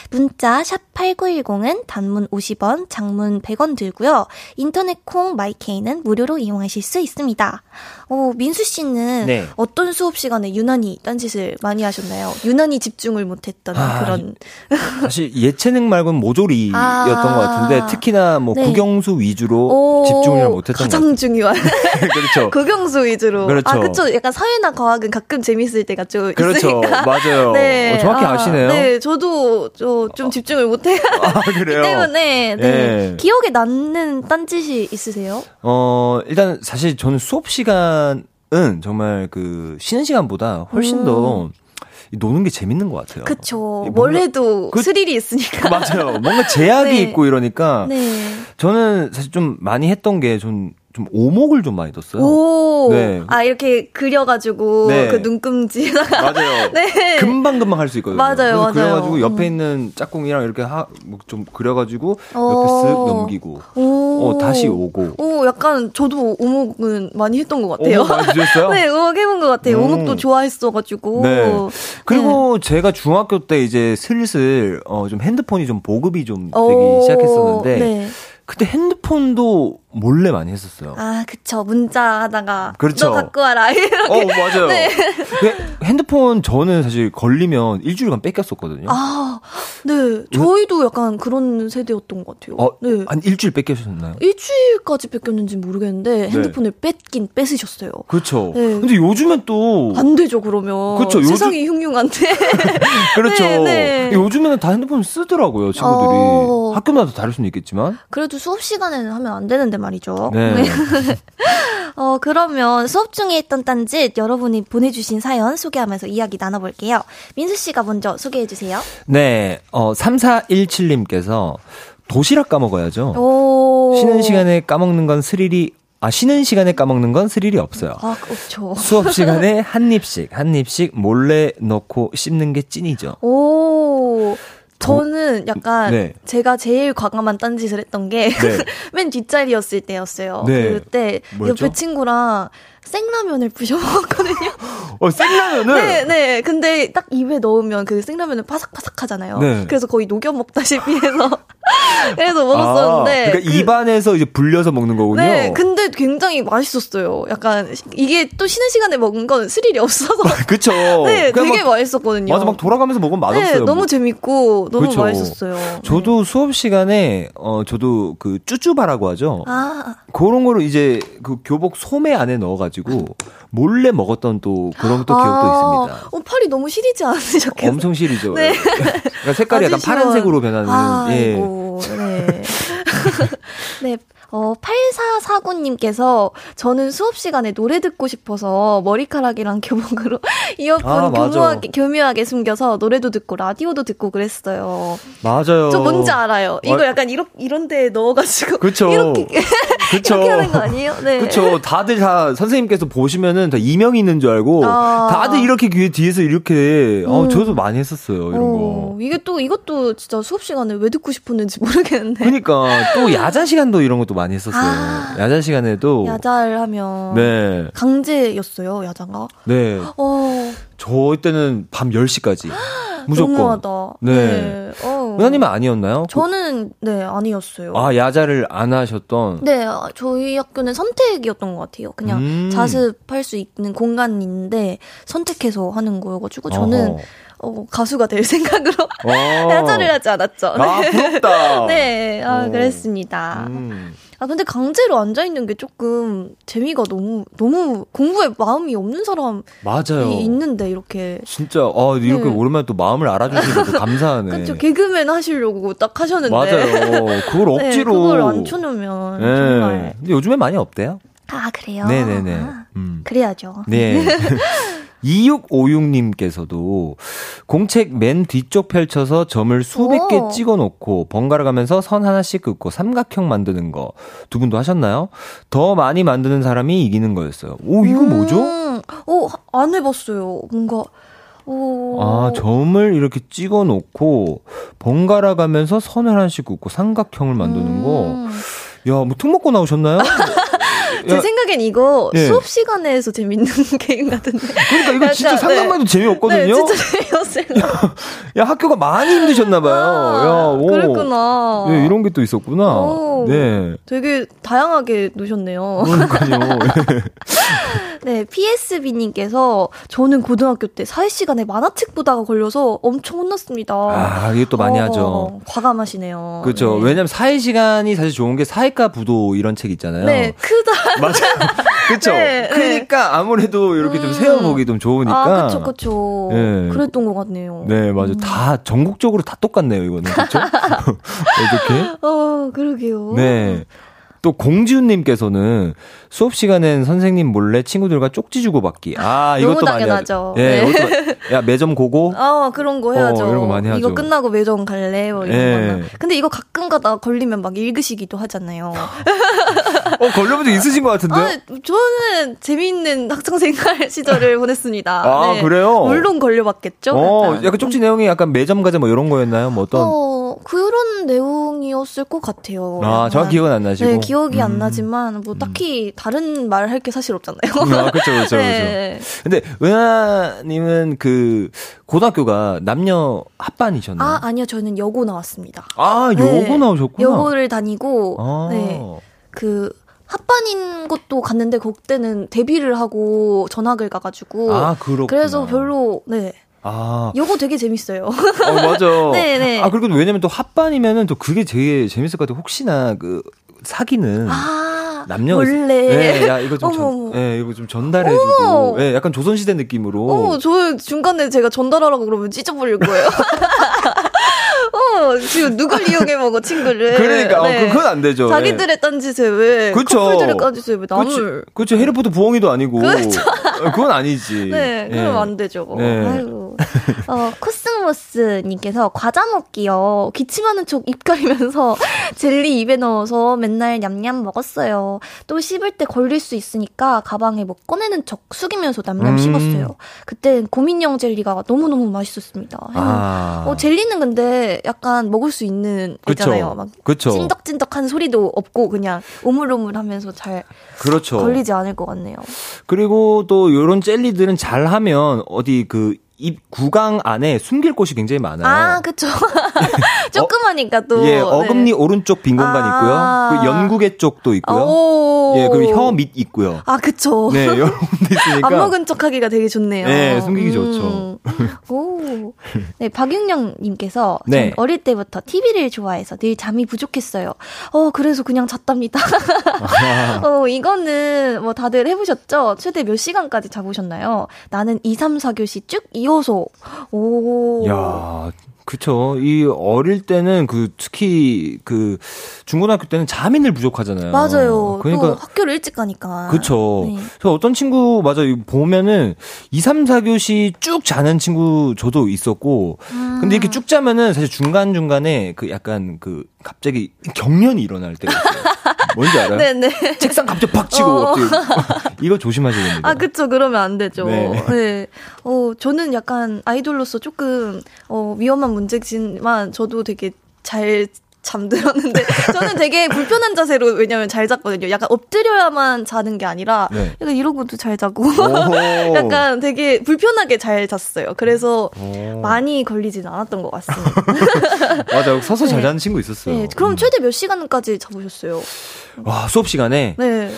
문자 샵 8910은 단문 50원, 장문 100원 들고요. 인터넷 콩 마이케이는 무료로 이용하실 수 있습니다. 어, 민수 씨는 네. 어떤 수업 시간에 유난히 딴짓을 많이 하셨나요? 유난히 집중을 못했던 아, 그런. 사실 예체능 말고는 모조리였던 아. 것 같은데 특히나 뭐 네. 국영수 위주로 오, 집중을 못했던 것 가장 같아요. 중요한 그렇죠. 국영수 위주로. 그렇죠. 아, 그쵸. 약간 사회나 과학은 가끔 재밌을 때가 좀 그렇죠. 있으니까. 맞아요. 네. 어, 정확히 아, 아시네요. 네, 저도 저좀 집중을 못해. 아, 그래요? 때문에 네. 예. 기억에 남는 딴짓이 있으세요? 어, 일단 사실 저는 수업 시간은 정말 그 쉬는 시간보다 훨씬 더 노는 게 재밌는 것 같아요. 음. 그쵸. 뭔가- 해도 그- 스릴이 있으니까. 맞아요. 뭔가 제약이 네. 있고 이러니까 네. 저는 사실 좀 많이 했던 게전 좀 오목을 좀 많이 뒀어요. 오. 네. 아, 이렇게 그려가지고, 네. 그 눈금지에다가. 맞아요. 네. 금방 금방 할 수 있거든요. 맞아요, 맞아요. 그래가지고 옆에 음. 있는 짝꿍이랑 이렇게 하, 뭐좀 그려가지고 옆에 오. 쓱 넘기고, 오. 어 다시 오고. 오, 약간 저도 오목은 많이 했던 것 같아요. 오목 많이 드셨어요? 네, 오목 해본 것 같아요. 음. 오목도 좋아했어가지고. 네. 그리고 제가 중학교 때 이제 슬슬 어 좀 핸드폰이 좀 보급이 좀 되기 오, 시작했었는데 네. 그때 핸드폰도 몰래 많이 했었어요. 아, 그쵸. 문자 하다가. 그렇죠. 너 갖고 와라. 이렇게. 어 맞아요. 네. 근데 핸드폰 저는 사실 걸리면 일주일간 뺏겼었거든요. 아, 네. 저희도 약간 그런 세대였던 것 같아요. 어, 네. 한 일주일 뺏겨셨나요? 일주일까지 뺏겼는지 모르겠는데 핸드폰을 뺏긴 뺏으셨어요. 그렇죠. 네. 근데 요즘엔 또 안 되죠 그러면. 요즘- 세상이 흉흉한데. 그렇죠. 네, 네. 요즘에는 다 핸드폰 쓰더라고요, 친구들이. 어. 학교마다 다를 수는 있겠지만. 그래도 수업 시간에는 하면 안 되는데 말이죠. 네. 어, 그러면 수업 중에 했던 딴짓 여러분이 보내주신 사연 소개하면서 이야기 나눠볼게요. 민수 씨가 먼저 소개해주세요. 네, 어, 3417님께서 도시락 까먹어야죠. 오. 쉬는 시간에 까먹는 건 스릴이, 아, 쉬는 시간에 까먹는 건 스릴이 없어요. 아, 그렇죠. 수업 시간에 한 입씩, 한 입씩 몰래 넣고 씹는 게 찐이죠. 오. 저는 약간 네. 제가 제일 과감한 딴짓을 했던 게 맨 네. 뒷자리였을 때였어요. 네. 그때 뭐였죠? 옆에 친구랑 생라면을 부셔 먹었거든요. 어, 생라면을? 네, 네. 근데 딱 입에 넣으면 그 생라면은 바삭바삭 하잖아요. 네. 그래서 거의 녹여 먹다시피 해서 그래서 먹었었는데. 아, 그러니까 그- 입안에서 이제 불려서 먹는 거군요. 네, 근데 굉장히 맛있었어요. 약간 이게 또 쉬는 시간에 먹은 건 스릴이 없어서 그쵸. 네, 되게 막- 맛있었거든요. 맞아, 막 돌아가면서 먹으면 맛없어요. 네, 너무 뭐. 재밌고 너무 그쵸. 맛있었어요. 저도 수업 시간에 어 저도 그 쭈쭈바라고 하죠. 아, 그런 거를 이제 그 교복 소매 안에 넣어가지고 몰래 먹었던 또 그런 또 기억도 아, 있습니다. 어, 팔이 너무 시리지 않으셨겠어요? 엄청 시리죠. 네. 그러니까 색깔이 약간 시원. 파란색으로 변하는. 예. 아이고, 네. 네. 어, 8449님께서 저는 수업 시간에 노래 듣고 싶어서 머리카락이랑 교복으로 이어폰 아. 교묘하게, 교묘하게 숨겨서 노래도 듣고 라디오도 듣고 그랬어요. 맞아요. 저 뭔지 알아요. 이거 어. 약간 이렇게, 이런 데 넣어가지고. 그쵸. 이렇게, 그쵸. 이렇게 하는 거 아니에요? 네. 그쵸. 다들 다 선생님께서 보시면은 다 이명이 있는 줄 알고 아. 다들 이렇게 귀에 뒤에서 이렇게 어 음. 저도 많이 했었어요 이런 어, 거. 이게 또, 이것도 진짜 수업 시간에 왜 듣고 싶었는지 모르겠는데. 그러니까 또 야자 시간도 이런 것도 많이 했었어요. 아. 야자 시간에도 야자를 하면. 네. 강제였어요, 야자가. 네. 어, 저 때는 밤 10시까지. 무조건. 너무하다. 네. 어. 은하님은 아니었나요? 저는, 네, 아니었어요. 아, 야자를 안 하셨던. 네, 아, 저희 학교는 선택이었던 것 같아요. 그냥 음. 자습할 수 있는 공간이 있는데 선택해서 하는 거여가지고 저는 어허. 어, 가수가 될 생각으로 어. 야자를 하지 않았죠. 아, 부럽다. 네, 아, 어. 그랬습니다. 음. 아, 근데 강제로 앉아 있는 게 조금 재미가 너무, 너무 공부에 마음이 없는 사람이 맞아요. 있는데, 이렇게. 진짜, 아, 이렇게 네. 오랜만에 또 마음을 또 감사하네. 그쵸, 개그맨 하시려고 딱 하셨는데. 맞아요. 그걸 네, 억지로. 그걸 안 쳐놓으면 네. 정말. 근데 요즘에 많이 없대요. 아, 그래요? 네네네. 아, 음. 그래야죠. 네. 2656님께서도 공책 맨 뒤쪽 펼쳐서 점을 수백 개 오. 찍어 놓고 번갈아 가면서 선 하나씩 긋고 삼각형 만드는 거 두 분도 하셨나요? 더 많이 만드는 사람이 이기는 거였어요. 오, 이거 뭐죠? 음, 오, 안 해봤어요. 뭔가, 오. 아, 점을 이렇게 찍어 놓고 번갈아 가면서 선을 하나씩 긋고 삼각형을 만드는 거. 음. 야, 뭐특 먹고 나오셨나요? 제 야, 생각엔 이거 예. 수업 시간에서 재밌는 게임 같은데. 그러니까 이거 진짜 상상만 해도 재미없거든요. 네, 진짜 재미없어요. 야, 학교가 많이 힘드셨나 봐요. 아, 야, 오. 그랬구나. 네, 이런 게 또 있었구나. 오. 네. 되게 다양하게 놓으셨네요. 그러니까요. 네, PSB님께서 저는 고등학교 때 사회 시간에 만화책 보다가 걸려서 엄청 혼났습니다. 아, 이게 또 많이 어, 하죠. 과감하시네요. 그렇죠. 네. 왜냐면 사회 시간이 사실 좋은 게 사회과 부도 이런 책 있잖아요. 네, 크다. 맞아요. 그렇죠. 네, 네. 그러니까 아무래도 이렇게 좀 음. 세워보기 좀 좋으니까. 아, 그쵸, 그쵸. 네. 그랬던 것 같네요. 네, 맞아요. 음. 다 전국적으로 다 똑같네요, 이거는. 그렇죠? 어떻게? 어, 그러게요. 네. 또 공지훈님께서는 수업 시간엔 선생님 몰래 친구들과 쪽지 주고 받기. 아, 이것도 많이 당연하죠. 하죠. 예, 네. 야, 매점 고고? 어, 그런 거 해야죠. 어, 이런 거 많이 하죠. 이거 끝나고 매점 갈래? 뭐 이런 예. 거나. 근데 이거 가끔 가다 걸리면 막 읽으시기도 하잖아요. 어, 걸려본 적 있으신 것 같은데요? 아, 저는 재미있는 학창생활 시절을 보냈습니다. 아, 그래요? 물론 걸려봤겠죠? 어, 약간. 약간 쪽지 내용이 약간 매점 가자 뭐 이런 거였나요? 뭐 어떤? 어, 그런 내용이었을 것 같아요. 아. 정확히 기억은 안 나시고. 네, 기억이 안 음. 나지만, 뭐, 딱히 다른 말 할 게 사실 없잖아요. 아, 그쵸, 그쵸, 그쵸. 네. 근데, 은하님은 그, 고등학교가 남녀 합반이셨나요? 아, 아니요. 저는 여고 나왔습니다. 아, 네. 요거 나오셨구나. 여고를 다니고, 아. 네. 그, 합반인 것도 갔는데, 그때는 데뷔를 하고 전학을 가가지고. 아, 그렇구나. 그래서 별로, 네. 아, 요거 되게 재밌어요. 어, 맞아. 네네. 아, 그리고 왜냐면 또 합반이면은 또 그게 되게 재밌을 것 같아요. 혹시나 그, 사귀는. 아, 남녀 원래. 네, 야 이거 좀 어머, 전. 예, 이거 좀 전달해주고. 예, 약간 조선시대 느낌으로. 어, 저 중간에 제가 전달하라고 그러면 찢어버릴 거예요. 어, 지금 누굴 이용해 먹어, 친구를. 그러니까, 어, 네. 그- 그건 안 되죠. 예. 자기들의 딴짓에 왜. 그쵸. 커플들의 딴짓에 왜 남을. 그렇죠. 그렇죠. 해리포터 부엉이도 아니고. 어, 그건 아니지. 네, 예. 그러면 안 되죠. 네. 아이고. 어, 코스모스님께서 과자 먹기요. 기침하는 척입 가리면서 젤리 입에 넣어서 맨날 냠냠 먹었어요. 또 씹을 때 걸릴 수 있으니까 가방에 뭐 꺼내는 척 숙이면서 냠냠 음. 씹었어요. 그때 고민형 젤리가 너무너무 맛있었습니다. 아. 어, 젤리는 근데 약간 먹을 수 있는 그쵸. 있잖아요. 막 그쵸. 찐덕찐덕한 소리도 없고 그냥 오물오물하면서 잘 그렇죠. 걸리지 않을 것 같네요. 그리고 또 요런 젤리들은 잘 하면 어디 그 입 구강 안에 숨길 곳이 굉장히 많아요. 아, 그쵸. 조그마니까 또. 예, 어금니 네. 오른쪽 빈 공간 아. 있고요. 그 연구개 쪽도 있고요. 오. 예, 그리고 혀 밑 있고요. 아, 그쵸. 네, 여러 군데 있으니까. 안 먹은 척 하기가 되게 좋네요. 네, 숨기기 좋죠. 오. 네, 박윤영님께서 네. 전 어릴 때부터 TV를 좋아해서 늘 잠이 부족했어요. 어, 그래서 그냥 잤답니다. 어, 이거는 뭐 다들 해보셨죠? 최대 몇 시간까지 자보셨나요? 나는 2, 3, 4교시 쭉 이어 서. 오. 야, 그쵸. 이 어릴 때는 그 특히 그 중고등학교 때는 잠이 늘 부족하잖아요. 맞아요. 그러니까 또 학교를 일찍 가니까. 그쵸. 네. 저 어떤 친구, 맞아, 요 보면은 2, 3, 4교시 쭉 자는 친구 저도 있었고, 근데 이렇게 쭉 자면은 사실 중간중간에 그 약간 그 갑자기 경련이 일어날 때가 있어요. 뭔지 알아요? 네네. 책상 갑자기 팍 치고, 어. 이거 조심하셔야 됩니다. 아, 그쵸. 그러면 안 되죠. 네. 네. 어, 저는 약간 아이돌로서 조금, 어, 위험한 문제지만 저도 되게 잘 잠들었는데, 저는 되게 불편한 자세로, 왜냐면 잘 잤거든요. 약간 엎드려야만 자는 게 아니라, 네. 약간 이러고도 잘 자고. 약간 되게 불편하게 잘 잤어요. 그래서 오. 많이 걸리진 않았던 것 같습니다. 맞아, 서서 잘 네. 자는 친구 있었어요. 네. 그럼 음. 최대 몇 시간까지 자보셨어요? 와, 수업 시간에. 네.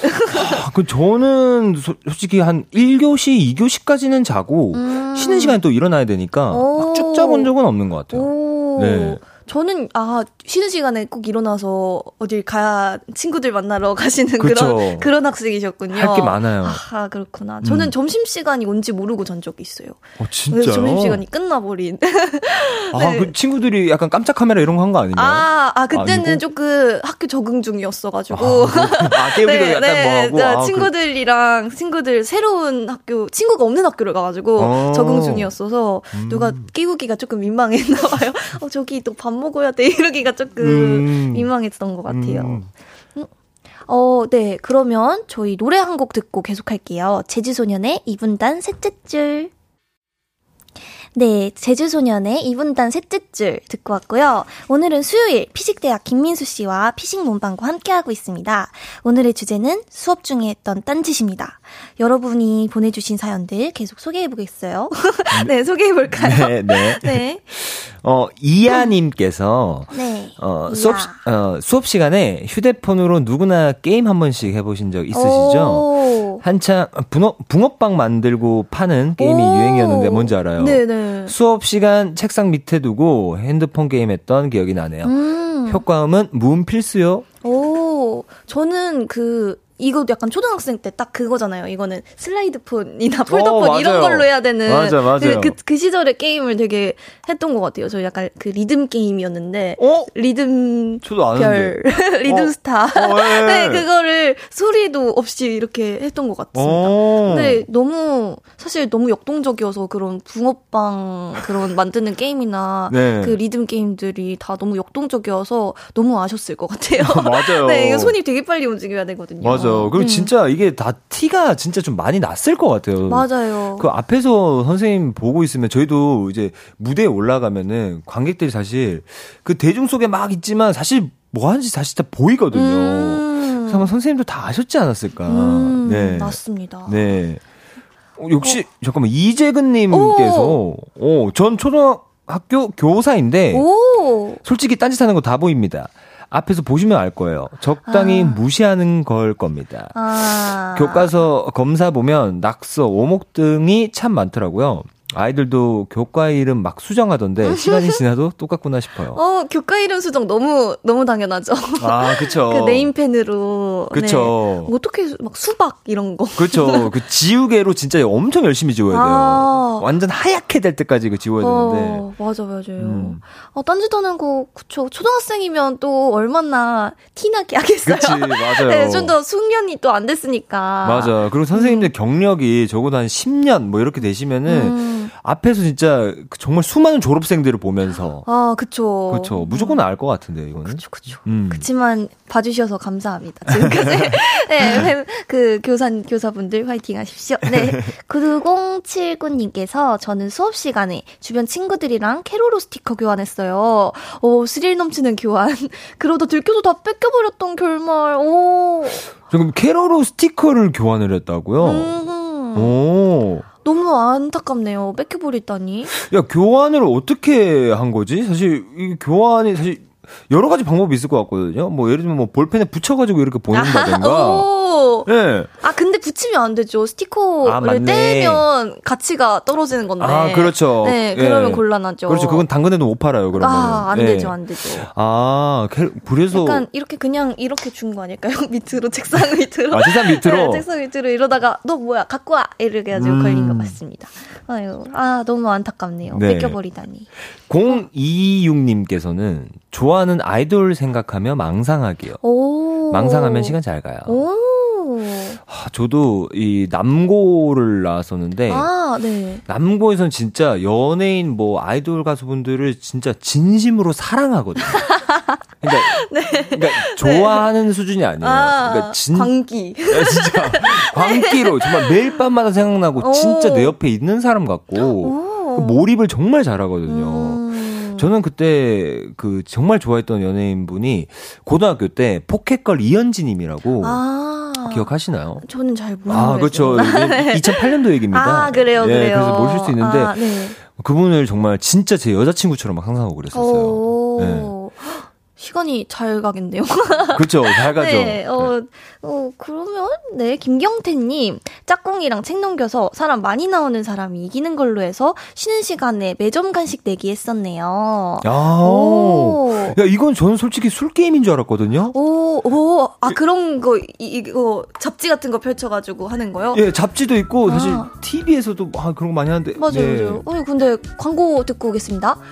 아, 그 저는 소- 솔직히 한 1교시, 2교시까지는 자고 음. 쉬는 시간에 또 일어나야 되니까 쭉 자본 적은 없는 것 같아요. 오. 네. 저는 아 쉬는 시간에 꼭 일어나서 어딜 가야 친구들 만나러 가시는 그쵸. 그런 그런 학생이셨군요. 할 게 많아요. 아 그렇구나. 저는 음. 점심 시간이 온지 모르고 잔 적이 있어요. 어, 네, 진짜요? 점심 시간이 끝나버린. 아, 네. 그 친구들이 약간 깜짝 카메라 이런 거 한 거 아닌가요? 아, 아 그때는 아니고? 조금 학교 적응 중이었어가지고. 아, 깨우기도 약간 뭐 하고. 아, 그- 친구들이랑 친구들 새로운 학교 친구가 없는 학교를 가가지고 어. 적응 중이었어서 음. 누가 끼우기가 조금 민망했나 봐요. 어 저기 또밥 먹어야 돼 이러기가 조금 음. 민망했던 것 같아요. 음. 어, 네. 그러면 저희 노래 한 곡 듣고 계속할게요. 제주소년의 이분단 셋째 줄. 네, 제주소년의 이분단 셋째 줄 듣고 왔고요. 오늘은 수요일 피식대학 김민수 씨와 피식 문방구 함께하고 있습니다. 오늘의 주제는 수업 중에 했던 딴짓입니다. 여러분이 보내주신 사연들 계속 소개해보겠어요. 네, 소개해볼까요? 네, 네. 네. 어, 이하님께서, 네. 어, 이야. 수업, 시- 어, 수업 시간에 휴대폰으로 누구나 게임 한 번씩 해보신 적 있으시죠? 오. 한참 붕어, 붕어빵 만들고 파는 게임이 오. 유행이었는데 뭔지 알아요? 네네. 수업 시간 책상 밑에 두고 핸드폰 게임 했던 기억이 나네요. 음. 효과음은 무음 필수요. 오, 저는 그 이것도 약간 초등학생 때 딱 그거잖아요. 이거는 슬라이드 폰이나 폴더폰 어, 이런. 걸로 해야 되는 맞아, 맞아요. 그, 그, 그 시절에 게임을 되게 했던 것 같아요. 저 약간 그 리듬 게임이었는데 어? 리듬. 별 리듬 어. 스타 어, 예. 네 그거를 소리도 없이 이렇게 했던 것 같습니다. 어. 근데 너무 사실 너무 역동적이어서 그런 붕어빵 그런 만드는 게임이나 네. 그 리듬 게임들이 다 너무 역동적이어서 너무 아셨을 것 같아요. 맞아요. 네, 이거 손이 되게 빨리 움직여야 되거든요. 맞아. 그리고 음. 진짜 이게 다 티가 진짜 좀 많이 났을 것 같아요. 맞아요. 그 앞에서 선생님 보고 있으면 저희도 이제 무대에 올라가면은 관객들이 사실 그 대중 속에 막 있지만 사실 뭐 하는지 사실 다 보이거든요. 음. 그래서 아마 선생님도 다 아셨지 않았을까. 음, 네. 맞습니다. 네. 어, 역시 잠깐만 이재근 님께서 어, 전 초등학교 교사인데 오. 솔직히 딴짓 하는 거 다 보입니다. 앞에서 보시면 알 거예요. 적당히 무시하는 걸 겁니다. 아. 교과서 검사 보면 낙서, 오목 등이 참 많더라고요. 아이들도 교과 이름 막 수정하던데 시간이 지나도 똑같구나 싶어요. 어, 교과 이름 수정 너무, 너무 당연하죠. 아, 그쵸. 그 네임펜으로. 그쵸. 네. 어떻게 막 수박 이런 거. 그렇죠. 그 지우개로 진짜 엄청 열심히 지워야 돼요. 아. 완전 하얗게 될 때까지 그 지워야 되는데. 어, 맞아, 맞아요. 음. 어, 딴짓하는 거, 그쵸. 초등학생이면 또 얼마나 티나게 하겠어요. 그치, 맞아요. 네, 좀 더 숙련이 또 안 됐으니까. 맞아. 그리고 선생님들 경력이 적어도 한 10년 뭐 이렇게 되시면은 음. 앞에서 진짜 그 정말 수많은 졸업생들을 보면서 아, 그쵸. 그렇죠. 무조건 알 것 같은데 이거는. 그쵸, 그쵸. 음. 그치만 봐주셔서 감사합니다. 지금까지. 네, 회- 그 교사, 교사분들 화이팅 하십시오. 네. 9079님께서 저는 수업 시간에 주변 친구들이랑 캐로로 스티커 교환했어요. 오, 스릴 넘치는 교환. 그러다 들켜서 다 뺏겨버렸던 결말. 오. 지금 캐러로 스티커를 교환을 했다고요? 음. 오. 너무 안타깝네요. 뺏겨버렸다니. 야, 교환을 어떻게 한 거지? 사실, 이 교환이 사실 여러 가지 방법이 있을 것 같거든요. 뭐, 예를 들면 뭐, 볼펜에 붙여가지고 이렇게 보낸다든가. 오. 예. 아, 근데 붙이면 안 되죠. 스티커를 아. 떼면 가치가 떨어지는 건데. 아, 그렇죠. 네, 예. 그러면 곤란하죠. 그렇죠. 그건 당근에도 못 팔아요, 그러면. 아, 안 되죠, 안 되죠. 아, 캐, 그래서. 약간 이렇게 그냥 이렇게 준 거 아닐까요? 밑으로 책상 밑으로. 아, 책상 밑으로? 네, 책상 밑으로 이러다가 너 뭐야 갖고 와 이렇게 해가지고 음. 걸린 것 같습니다. 아유, 아 너무 안타깝네요. 네. 뺏겨버리다니. 026님께서는 좋아하는 아이돌 생각하며 망상하기요. 오. 망상하면 시간 잘 가요. 오. 아, 저도 이 남고를 나왔었는데 아, 네. 남고에선 진짜 연예인 뭐 아이돌 가수분들을 진짜 진심으로 사랑하거든요. 그러니까, 그러니까 좋아하는 수준이 아니에요. 네. 아, 그러니까 진, 광기. 야, 진짜 광기로 정말 매일 밤마다 생각나고 오. 진짜 내 옆에 있는 사람 같고 오. 그 몰입을 정말 잘하거든요. 음. 저는 그때 그 정말 좋아했던 연예인 분이 고등학교 때 포켓걸 이현지님이라고 아. 기억하시나요? 저는 잘 모르겠어요. 아, 그렇죠. 2008년도 얘기입니다. 아, 그래요, 예, 그래요. 그래서 모실 수 있는데 아, 네. 그분을 정말 진짜 제 여자친구처럼 막 상상하고 그랬었어요. 오. 네. 시간이 잘 가겠네요. 그렇죠. 잘 가죠. 네, 어, 어, 그러면, 네, 김경태님, 짝꿍이랑 책 넘겨서 사람 많이 나오는 사람이 이기는 걸로 해서 쉬는 시간에 매점 간식 내기 했었네요. 야, 오. 야, 이건 저는 솔직히 술 게임인 줄 알았거든요. 오, 오, 아, 그런 거, 이, 이거, 잡지 같은 거 펼쳐가지고 하는 거요? 예, 잡지도 있고 사실 아. TV에서도 아, 그런 거 많이 하는데. 맞아요, 네. 맞아요. 어, 근데 광고 듣고 오겠습니다.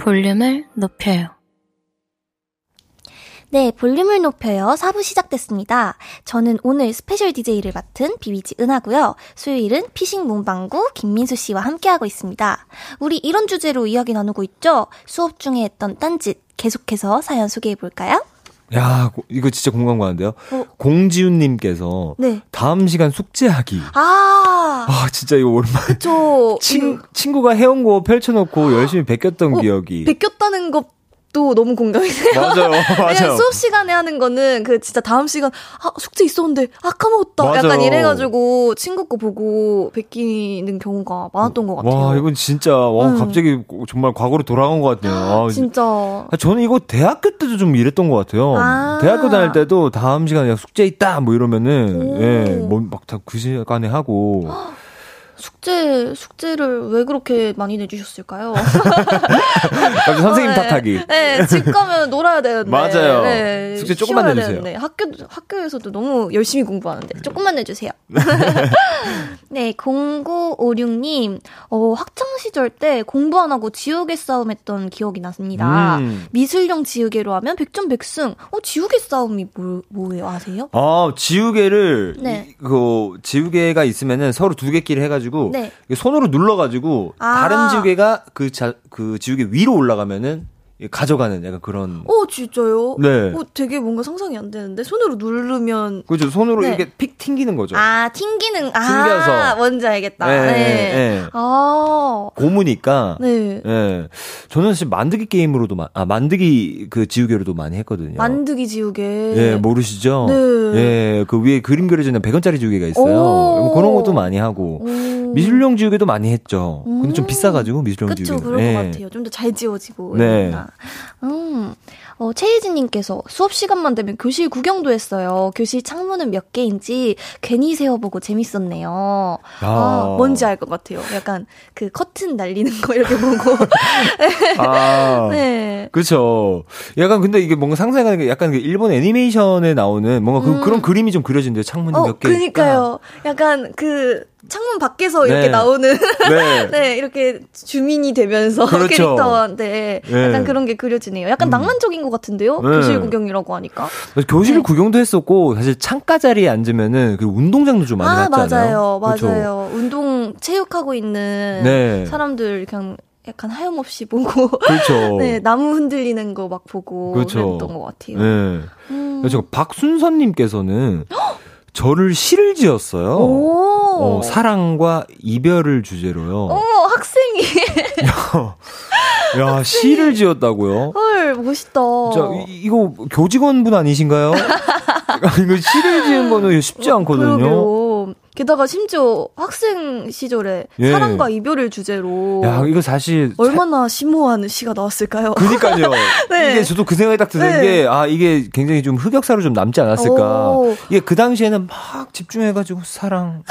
볼륨을 높여요. 네, 볼륨을 높여요. 4부 시작됐습니다. 저는 오늘 스페셜 DJ를 맡은 비비지 은하고요. 수요일은 피식 문방구 김민수 씨와 함께하고 있습니다. 우리 이런 주제로 이야기 나누고 있죠? 수업 중에 했던 딴짓 계속해서 사연 소개해 볼까요? 야, 고- 이거 진짜 공감 가는데요. 어. 공지훈님께서 네. 다음 시간 숙제하기. 아, 아, 진짜 이거 오랜만에. 저 친, 친구가 해온 거 펼쳐놓고 열심히 베꼈던 어, 기억이. 베꼈다는 것 도 너무 공감이 돼요. 맞아요, 맞아요. 수업 시간에 하는 거는 그 진짜 다음 시간 아 숙제 있었는데 아 까먹었다 맞아요. 약간 이래가지고 친구 거 보고 베끼는 경우가 많았던 것 같아요. 와, 이건 진짜, 와, 음. 갑자기 정말 과거로 돌아간 것 같네요. 아, 진짜 아, 저는 이거 대학교 때도 좀 이랬던 것 같아요. 아. 대학교 다닐 때도 다음 시간에 숙제 있다 뭐 이러면은 오. 예, 뭐막다 그 시간에 하고 숙제 숙제를 왜 그렇게 많이 내주셨을까요? 갑자기 선생님 네. 탓하기. 네, 집 가면 놀아야 되는데. 맞아요. 네, 숙제 조금만 내주세요. 되는데. 학교 학교에서도 너무 열심히 공부하는데 조금만 내주세요. 네, 0956님, 어, 학창 시절 때 공부 안 하고 지우개 싸움했던 기억이 났습니다. 음. 미술용 지우개로 하면 백전백승. 어, 지우개 싸움이 뭐, 뭐예요? 아세요? 아, 지우개를 네. 이- 그 지우개가 있으면은 서로 두 개끼리 해가지고 네. 이게 손으로 눌러 가지고 아. 다른 지우개가 그, 자, 그 지우개 위로 올라가면은 가져가는 약간 그런. 어, 진짜요? 네. 어, 되게 뭔가 상상이 안 되는데 손으로 누르면 그죠 손으로 네. 이렇게 픽 튕기는 거죠. 아, 튕기는 아, 튕겨서. 뭔지 알겠다. 네, 네. 네. 아. 고무니까. 네. 예. 저는 사실 만들기 게임으로도 마, 아 만들기 그 지우개로도 많이 했거든요. 만드기 지우개. 예, 모르시죠? 네. 예, 그 위에 그림 그려져 있는 100원짜리 지우개가 있어요. 그런 것도 많이 하고. 오. 미술용 지우개도 많이 했죠. 근데 좀 음. 비싸가지고 미술용 그쵸, 지우개는. 그런 예. 것 같아요. 좀 더 잘 지워지고. 네. 이러니까. 음. 어, 최희진님께서 수업 시간만 되면 교실 구경도 했어요. 교실 창문은 몇 개인지 괜히 세어보고 재밌었네요. 아, 뭔지 알 것 같아요. 약간 그 커튼 날리는 거 이렇게 보고. 아. 네. 그쵸. 약간 근데 이게 뭔가 상상하는 게 약간 그 일본 애니메이션에 나오는 뭔가 그, 음. 그런 그림이 좀 그려진대요. 창문이 어, 몇 개. 그니까요. 약간 그 창문 밖에서 이렇게 네. 나오는 네. 네, 이렇게 주민이 되면서 그렇죠. 캐릭터한테 네. 약간 그런 게 그려지네요. 약간 음. 낭만적인 것 같은데요? 네. 교실 구경이라고 하니까. 교실 네. 구경도 했었고 사실 창가 자리에 앉으면은 그 운동장도 좀 많이 아, 갔잖아요. 맞아요. 그쵸? 맞아요. 운동, 체육하고 있는 네. 사람들 그냥 약간 하염없이 보고. 그렇죠. 네, 나무 흔들리는 거 막 보고 그렇죠. 그랬던 것 같아요. 네. 음. 그래서 박순선님께서는 저를 시를 지었어요. 오. 어, 사랑과 이별을 주제로요. 오, 학생이. 야, 시를 지었다고요? 헐, 멋있다. 자, 이, 이거 교직원분 아니신가요? 이거 시를 지은 거는 쉽지 않거든요. 어, 그러게요. 게다가 심지어 학생 시절에 예. 사랑과 이별을 주제로 야, 이거 사실 얼마나 심오한 시가 나왔을까요? 그니까요. 네. 이게 저도 그 생각이 딱 드는 네. 게, 아, 이게 굉장히 좀 흑역사로 좀 남지 않았을까. 오. 이게 그 당시에는 막 집중해가지고 사랑,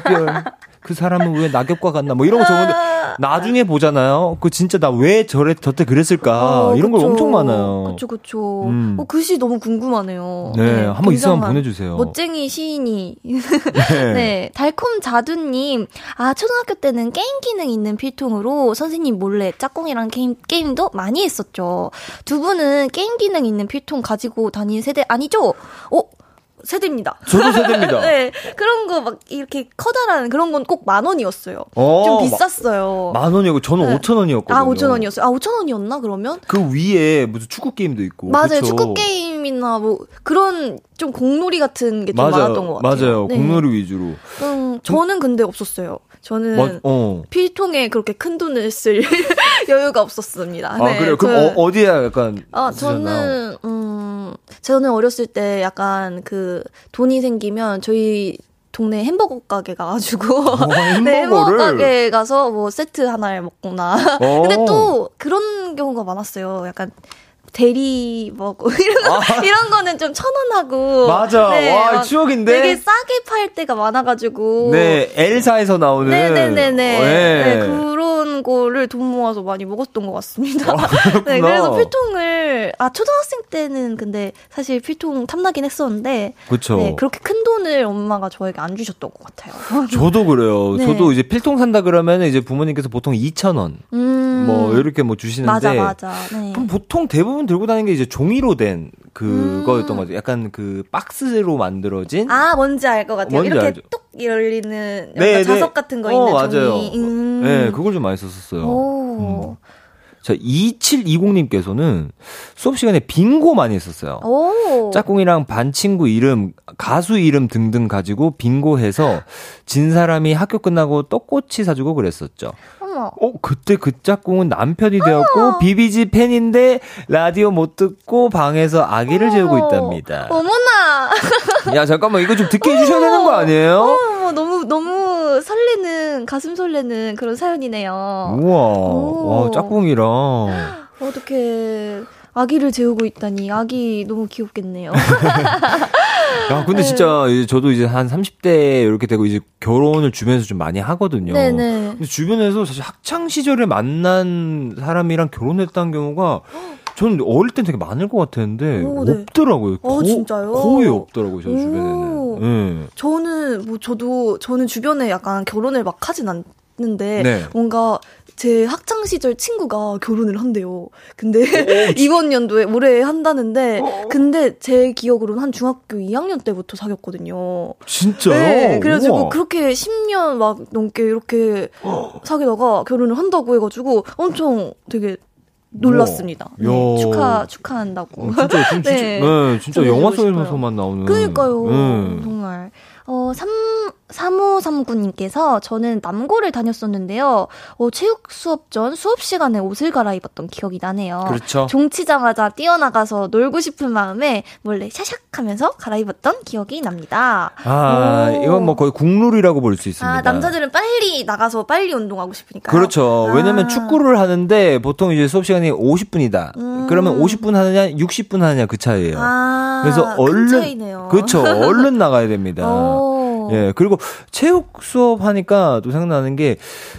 이별, 그 사람은 왜 낙엽과 같나, 뭐 이런 거 적었는데, 나중에 보잖아요. 그 진짜 나 왜 저래, 저때 그랬을까. 어, 이런 걸 그쵸. 엄청 많아요. 그쵸, 그쵸. 음. 어, 그시 너무 궁금하네요. 네, 한번 있으면 보내주세요. 멋쟁이 시인이. 네. 네. 달콤 자두님. 아, 초등학교 때는 게임 기능 있는 필통으로 선생님 몰래 짝꿍이랑 게임, 게임도 많이 했었죠. 두 분은 게임 기능 있는 필통 가지고 다닌 세대 아니죠? 어? 세대입니다. 저도 세대입니다. 네. 그런 거 막 이렇게 커다란 그런 건 꼭 만 원이었어요. 어, 좀 마- 비쌌어요. 만 원이고 저는 네. 오천 원이었거든요. 아, 5천 원이었어요. 아, 5천 원이었나, 그러면? 그 위에 무슨 축구 게임도 있고. 맞아요. 그쵸? 축구 게임이나 뭐 그런 좀 공놀이 같은 게 좀. 많았던 것 같아요. 맞아요. 네. 공놀이 위주로. 음, 저는 근데 없었어요. 저는 맞- 어. 필통에 그렇게 큰 돈을 쓸 여유가 없었습니다. 아, 네, 그래요? 그럼 저- 어, 어디에 약간. 아, 쓰셨나요? 저는, 음, 저는 어렸을 때 약간 그 돈이 생기면 저희 동네 햄버거 가게 가가지고. 네, 햄버거? 가게 가서 뭐 세트 하나를 먹거나. 어. 근데 또 그런 경우가 많았어요. 약간 대리 먹고 이런 거, 이런 거는 좀 천 원하고 아. 맞아. 와, 막 추억인데? 되게 싸게 팔 때가 많아가지고 네, 엘사에서 나오는. 네네네네 어, 네. 네, 그런 거를 돈 모아서 많이 먹었던 것 같습니다. 아, 네, 그래서 필통을 아 초등학생 때는 근데 사실 필통 탐나긴 했었는데 그쵸. 네, 그렇게 큰 돈을 엄마가 저에게 안 주셨던 것 같아요. 저도 그래요. 네. 저도 이제 필통 산다 그러면 이제 부모님께서 보통 2,000원. 음, 뭐, 이렇게 뭐 주시는데. 맞아 맞아. 네. 그럼 보통 대부분 대부분 들고 다니는 게 이제 종이로 된 그거였던 거죠. 약간 그 박스로 만들어진. 아, 뭔지 알 것 같아요. 뭔지 이렇게 알죠? 뚝 열리는 네, 네. 자석 같은 거 어, 있는 맞아요. 종이. 음. 네, 그걸 좀 많이 썼었어요. 오. 자, 2720님께서는 수업 시간에 빙고 많이 했었어요. 오. 짝꿍이랑 반 친구 이름, 가수 이름 등등 가지고 빙고해서 진 사람이 학교 끝나고 떡꼬치 사주고 그랬었죠. 어, 그때 그 짝꿍은 남편이 되었고 비비지 팬인데 라디오 못 듣고 방에서 아기를 재우고 있답니다. 어머나. 야, 잠깐만 이거 좀 듣게 해주셔야 되는 거 아니에요? 어머, 너무 너무 설레는 가슴 설레는 그런 사연이네요. 우와, 오. 와, 짝꿍이랑. 어떻게 아기를 재우고 있다니 아기 너무 귀엽겠네요. 야, 근데 진짜 이제 저도 이제 한 30대 이렇게 되고 이제 결혼을 주변에서 좀 많이 하거든요. 네네. 근데 주변에서 사실 학창 시절에 만난 사람이랑 결혼했다는 경우가 저는 어릴 땐 되게 많을 것 같았는데 오, 네. 없더라고요. 어, 진짜요? 거의 없더라고요, 저 오. 주변에는. 네. 저는 뭐 저도 저는 주변에 약간 결혼을 막 하진 않 는데 네. 뭔가 제 학창 시절 친구가 결혼을 한대요. 근데 이번 연도에 올해 한다는데 근데 제 기억으로는 한 중학교 2학년 때부터 사귀었거든요. 진짜요? 네, 그래가지고 우와. 그렇게 10년 막 넘게 이렇게 사귀다가 결혼을 한다고 해가지고 엄청 되게 놀랐습니다. 네, 야. 축하 축하한다고. 어, 진짜, 진짜, 네. 네, 진짜 영화. 속에서만 나오는. 그니까요. 네. 정말. 어, 3, 3539님께서 저는 남고를 다녔었는데요. 어, 체육 수업 전 수업 시간에 옷을 갈아입었던 기억이 나네요. 그렇죠. 종 치자마자 뛰어나가서 놀고 싶은 마음에 몰래 샤샥 하면서 갈아입었던 기억이 납니다. 아, 오. 이건 뭐 거의 국룰이라고 볼 수 있습니다. 아, 남자들은 빨리 나가서 빨리 운동하고 싶으니까. 그렇죠. 아. 왜냐면 축구를 하는데 보통 이제 수업 시간이 50분이다. 음. 그러면 50분 하느냐, 60분 하느냐 그 차이예요. 아, 그래서 큰 얼른 차이네요. 그렇죠. 얼른 나가야 됩니다. 오. 예, 그리고 체육 수업 하니까 또 생각나는 게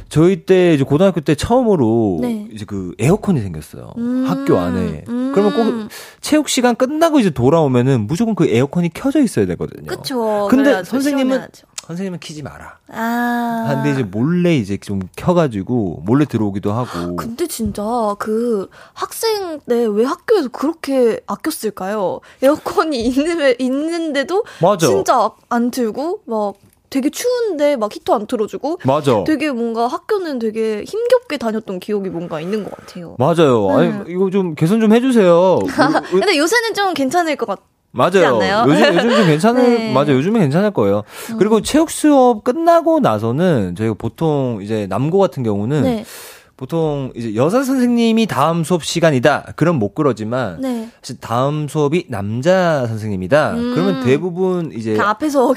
저희 때 이제 고등학교 때 처음으로 네. 이제 그 에어컨이 생겼어요. 음. 학교 안에. 음. 그러면 꼭 체육 시간 끝나고 이제 돌아오면은 무조건 그 에어컨이 켜져 있어야 되거든요. 그쵸. 근데 그래야죠. 선생님은 시원해야죠. 선생님은 키지 마라. 아. 근데 이제 몰래 이제 좀 켜가지고 몰래 들어오기도 하고. 근데 진짜 그 학생 때 왜 학교에서 그렇게 아꼈을까요? 에어컨이 있는, 있는데도 맞아. 진짜 안 틀고 막 되게 추운데 막 히터 안 틀어주고 맞아. 되게 뭔가 학교는 되게 힘겹게 다녔던 기억이 뭔가 있는 것 같아요. 맞아요. 네. 아니 이거 좀 개선 좀 해주세요. 그- 근데 요새는 좀 괜찮을 것 같아요. 맞아요. 요즘 요즘 좀 괜찮을 네. 음. 맞아. 요 요즘은 괜찮을 거예요. 그리고 체육 수업 끝나고 나서는 저희가 보통 이제 남고 같은 경우는 네. 보통 이제 여자 선생님이 다음 수업 시간이다. 그럼 못 그러지만 네. 사실 다음 수업이 남자 선생님이다. 음. 그러면 대부분 이제 그 앞에서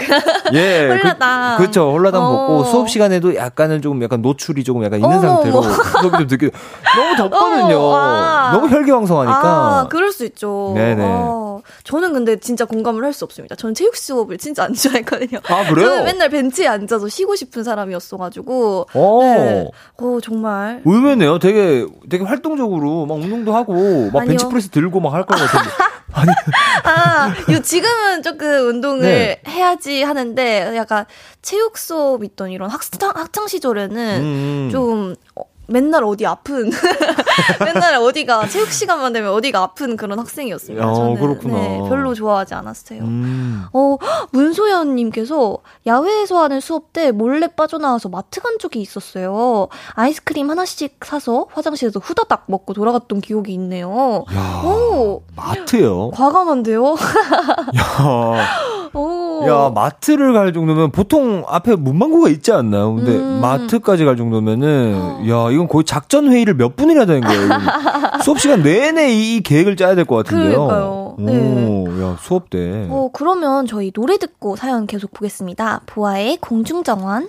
예, 홀라당. 그, 그렇죠. 홀라당 어. 먹고 수업 시간에도 약간은 조금 약간 노출이 조금 약간 있는 어머, 상태로. 수업이 좀 듣기 너무 덥거든요. 어머, 아. 너무 혈기왕성하니까. 아, 그럴 수 있죠. 네네. 어, 저는 근데 진짜 공감을 할 수 없습니다. 저는 체육 수업을 진짜 안 좋아했거든요. 아, 그래요? 저는 맨날 벤치에 앉아서 쉬고 싶은 사람이었어가지고. 어. 네. 어, 정말. 의외네요. 되게 되게 활동적으로 막 운동도 하고 막 아니요. 벤치프레스 들고 막 할 것 같은데. 아니 아, 요 지금은 조금 운동을 네. 해야지 하는데 약간 체육 수업 있던 이런 학창, 학창 시절에는 음. 좀 어, 맨날 어디 아픈 맨날 어디가 체육 시간만 되면 어디가 아픈 그런 학생이었습니다. 어, 저는 그렇구나. 네, 별로 좋아하지 않았어요. 음. 어, 문소연님께서 야외에서 하는 수업 때 몰래 빠져나와서 마트 간 적이 있었어요. 아이스크림 하나씩 사서 화장실에서 후다닥 먹고 돌아갔던 기억이 있네요. 야. 오, 마트요? 과감한데요? 야. 오. 야, 마트를 갈 정도면 보통 앞에 문방구가 있지 않나요? 근데 음. 마트까지 갈 정도면은 야, 이건 거의 작전 회의를 몇 분이나 되는 거예요. 수업 시간 내내 이 계획을 짜야 될 것 같은데요. 그러니까요. 오, 야, 수업 때. 어, 그러면 저희 노래 듣고 사연 계속 보겠습니다. 보아의 공중정원.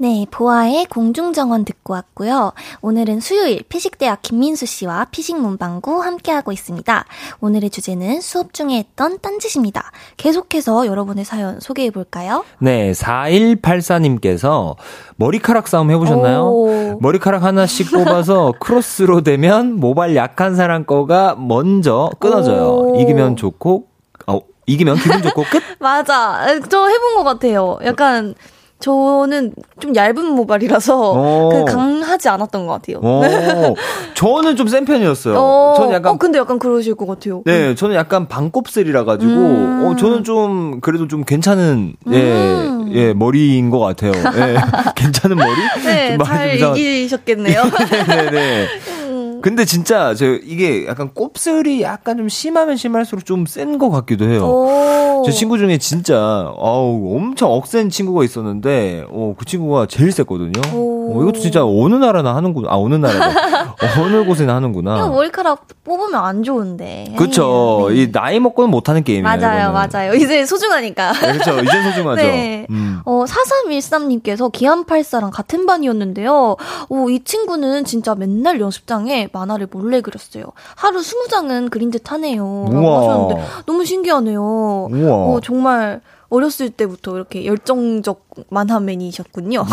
네, 보아의 공중정원 듣고 왔고요. 오늘은 수요일 피식대학 김민수 씨와 피식 문방구 함께하고 있습니다. 오늘의 주제는 수업 중에 했던 딴짓입니다. 계속해서 여러분의 사연 소개해 볼까요? 네, 4184님께서 머리카락 싸움 해보셨나요? 오. 머리카락 하나씩 뽑아서 크로스로 되면 모발 약한 사람 거가 먼저 끊어져요. 오. 이기면 좋고, 어, 이기면 기분 좋고 끝? 맞아. 저 해본 것 같아요. 약간 저는 좀 얇은 모발이라서 어. 그 강하지 않았던 것 같아요. 어, 저는 좀 센 편이었어요. 어, 저는 약간 어, 근데 약간 그러실 것 같아요. 네, 저는 약간 반곱슬이라 가지고 음. 어 저는 좀 그래도 좀 괜찮은 예, 음. 예, 머리인 것 같아요. 예. 괜찮은 머리? 네, 좀잘 이상한- 이기셨겠네요. 네, 네. 음. 근데 진짜 저 이게 약간 곱슬이 약간 좀 심하면 심할수록 좀 센 것 같기도 해요. 오. 제 친구 중에 진짜 어우 엄청 억센 친구가 있었는데 어, 그 친구가 제일 셌거든요. 오. 어, 이것도 진짜 어느 나라나 하는구나. 아 어느 나라가 어느 곳에나 이거 하는구나. 머리카락 뽑으면 안 좋은데. 그쵸. 네. 이 나이 먹고는 못하는 게임이에요. 맞아요, 이거는. 맞아요. 이제 소중하니까. 네, 그쵸. 이젠 소중하죠. 네. 음. 어, 4313님께서 기안84랑 같은 반이었는데요. 오, 이 친구는 진짜 맨날 연습장에 만화를 몰래 그렸어요. 하루 20장은 그린 듯 하네요. 라고. 하셨는데, 너무 신기하네요. 우와. 어, 정말 어렸을 때부터 이렇게 열정적 만화맨이셨군요.